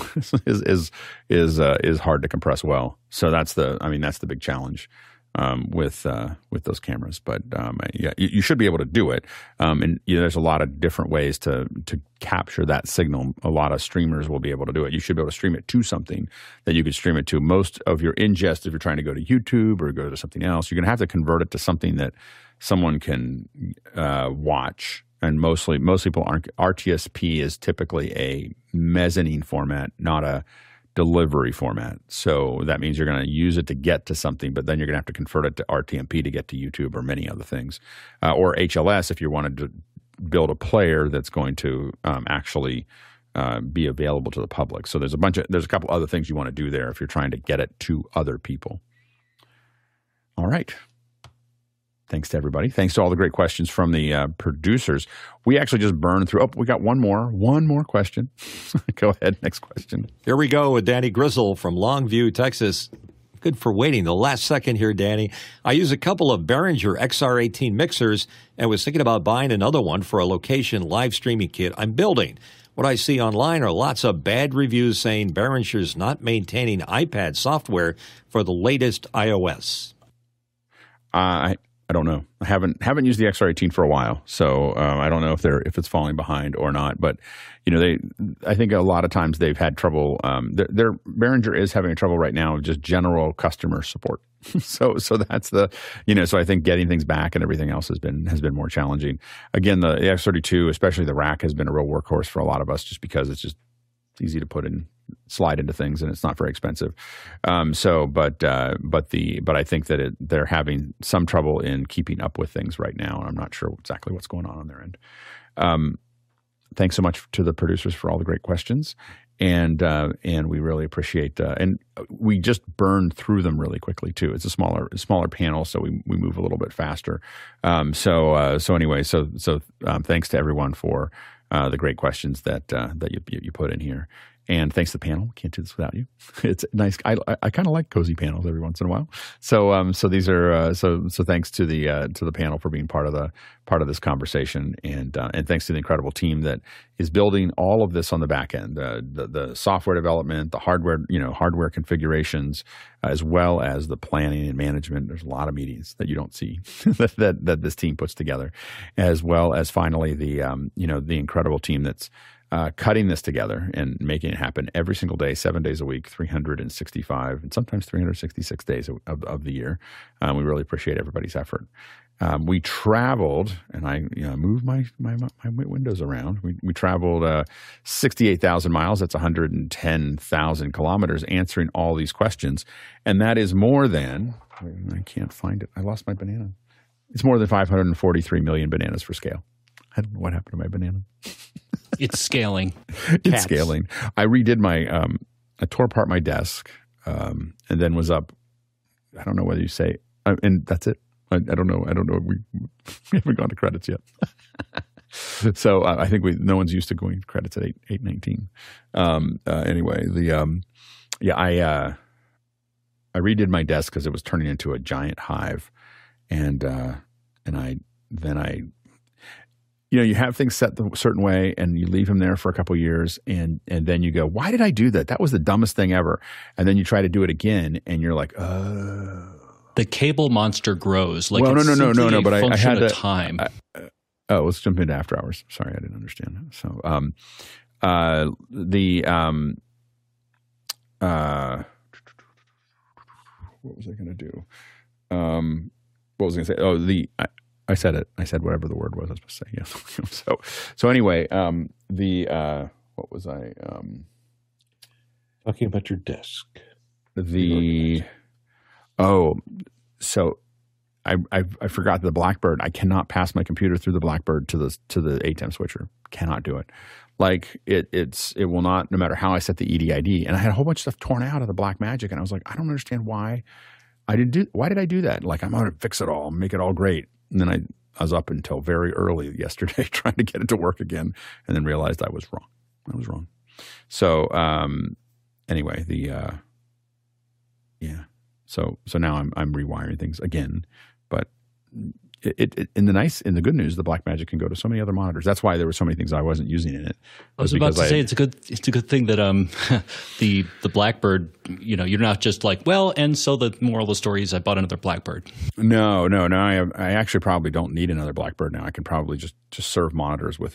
is is is uh, is hard to compress well. So that's the I mean that's the big challenge um, with uh, with those cameras. But um, yeah, you, you should be able to do it. Um, and you know, there's a lot of different ways to to capture that signal. A lot of streamers will be able to do it. You should be able to stream it to something that you could stream it to. Most of your ingest, if you're trying to go to YouTube or go to something else, you're going to have to convert it to something that someone can uh, watch and mostly most people aren't RTSP is typically a mezzanine format, not a delivery format. So that means you're going to use it to get to something, but then you're going to have to convert it to RTMP to get to YouTube or many other things, uh, or HLS if you wanted to build a player that's going to um, actually uh, be available to the public. So there's a bunch of there's a couple other things you want to do there if you're trying to get it to other people. All right. Thanks to everybody. Thanks to all the great questions from the uh, producers. We actually just burned through. Oh, we got one more. One more question. Go ahead. Next question. Here we go with Danny Grizzle from Longview, Texas. Good for waiting the last second here, Danny. I use a couple of Behringer XR18 mixers and was thinking about buying another one for a location live streaming kit I'm building. What I see online are lots of bad reviews saying Behringer's not maintaining iPad software for the latest iOS. I I don't know. I haven't haven't used the XR18 for a while, so um, I don't know if they're if it's falling behind or not. But you know, they I think a lot of times they've had trouble. Um, their, their Behringer is having trouble right now with just general customer support. so so that's the you know so I think getting things back and everything else has been has been more challenging. Again, the X32, especially the rack, has been a real workhorse for a lot of us just because it's just easy to put in slide into things and it's not very expensive um, so but uh, but the but i think that it, they're having some trouble in keeping up with things right now and i'm not sure exactly what's going on on their end um, thanks so much to the producers for all the great questions and uh, and we really appreciate uh, and we just burned through them really quickly too. It's a smaller smaller panel, so we, we move a little bit faster. Um, so uh, so anyway, so so um, thanks to everyone for uh, the great questions that uh, that you, you put in here. And thanks to the panel, can't do this without you. It's nice. I, I, kind of like cozy panels every once in a while. So um so these are uh, so so thanks to the uh, to the panel for being part of the part of this conversation, and uh, and thanks to the incredible team that is building all of this on the back end, uh, the the software development, the hardware you know hardware configurations, as well as the planning and management. There's a lot of meetings that you don't see that, that that this team puts together, as well as finally the um, you know the incredible team that's uh, cutting this together and making it happen every single day, seven days a week, 365 and sometimes 366 days of, of, the year. Um, we really appreciate everybody's effort. Um, we traveled, and I you know, moved my, my, my windows around. We, we traveled uh, 68,000 miles. That's 110,000 kilometers answering all these questions. And that is more than, I can't find it. I lost my banana. It's more than 543 million bananas for scale. I don't know what happened to my banana. it's scaling. it's Cats. scaling. I redid my, um, I tore apart my desk um, and then was up. I don't know whether you say, uh, and that's it. I, I, don't know. I don't know. We, we haven't gone to credits yet. so uh, I think we no one's used to going to credits at eight eight nineteen. Um, uh, anyway, the um, yeah, I uh, I redid my desk because it was turning into a giant hive, and uh, and I then I you know, you have things set the certain way and you leave them there for a couple years and and then you go, why did I do that? That was the dumbest thing ever. And then you try to do it again and you're like, oh. The cable monster grows. Like well, no, no, no, no, no. But I, I had to, time. I, oh, let's jump into after hours. Sorry, I didn't understand. So, um, uh, the um, uh, what was I going to do? Um, what was I going to say? Oh, the I, I said it. I said whatever the word was I was supposed to say. Yes. so so anyway, um, the uh, what was I um, talking about your desk? The oh, so I, I I forgot the Blackbird. I cannot pass my computer through the Blackbird to the to the ATEM switcher. Cannot do it. Like it it's it will not no matter how I set the EDID. And I had a whole bunch of stuff torn out of the Black Magic, and I was like, I don't understand why I didn't do. Why did I do that? Like I'm going to fix it all, make it all great. And then I, I was up until very early yesterday trying to get it to work again, and then realized I was wrong. I was wrong. So um, anyway, the uh, yeah. So so now I'm I'm rewiring things again, but it, it, in the nice in the good news, the black magic can go to so many other monitors. That's why there were so many things I wasn't using in it. I was about to I, say it's a good it's a good thing that um the the Blackbird you know you're not just like well and so the moral of the story is I bought another Blackbird. No, no, no. I I actually probably don't need another Blackbird now. I can probably just just serve monitors with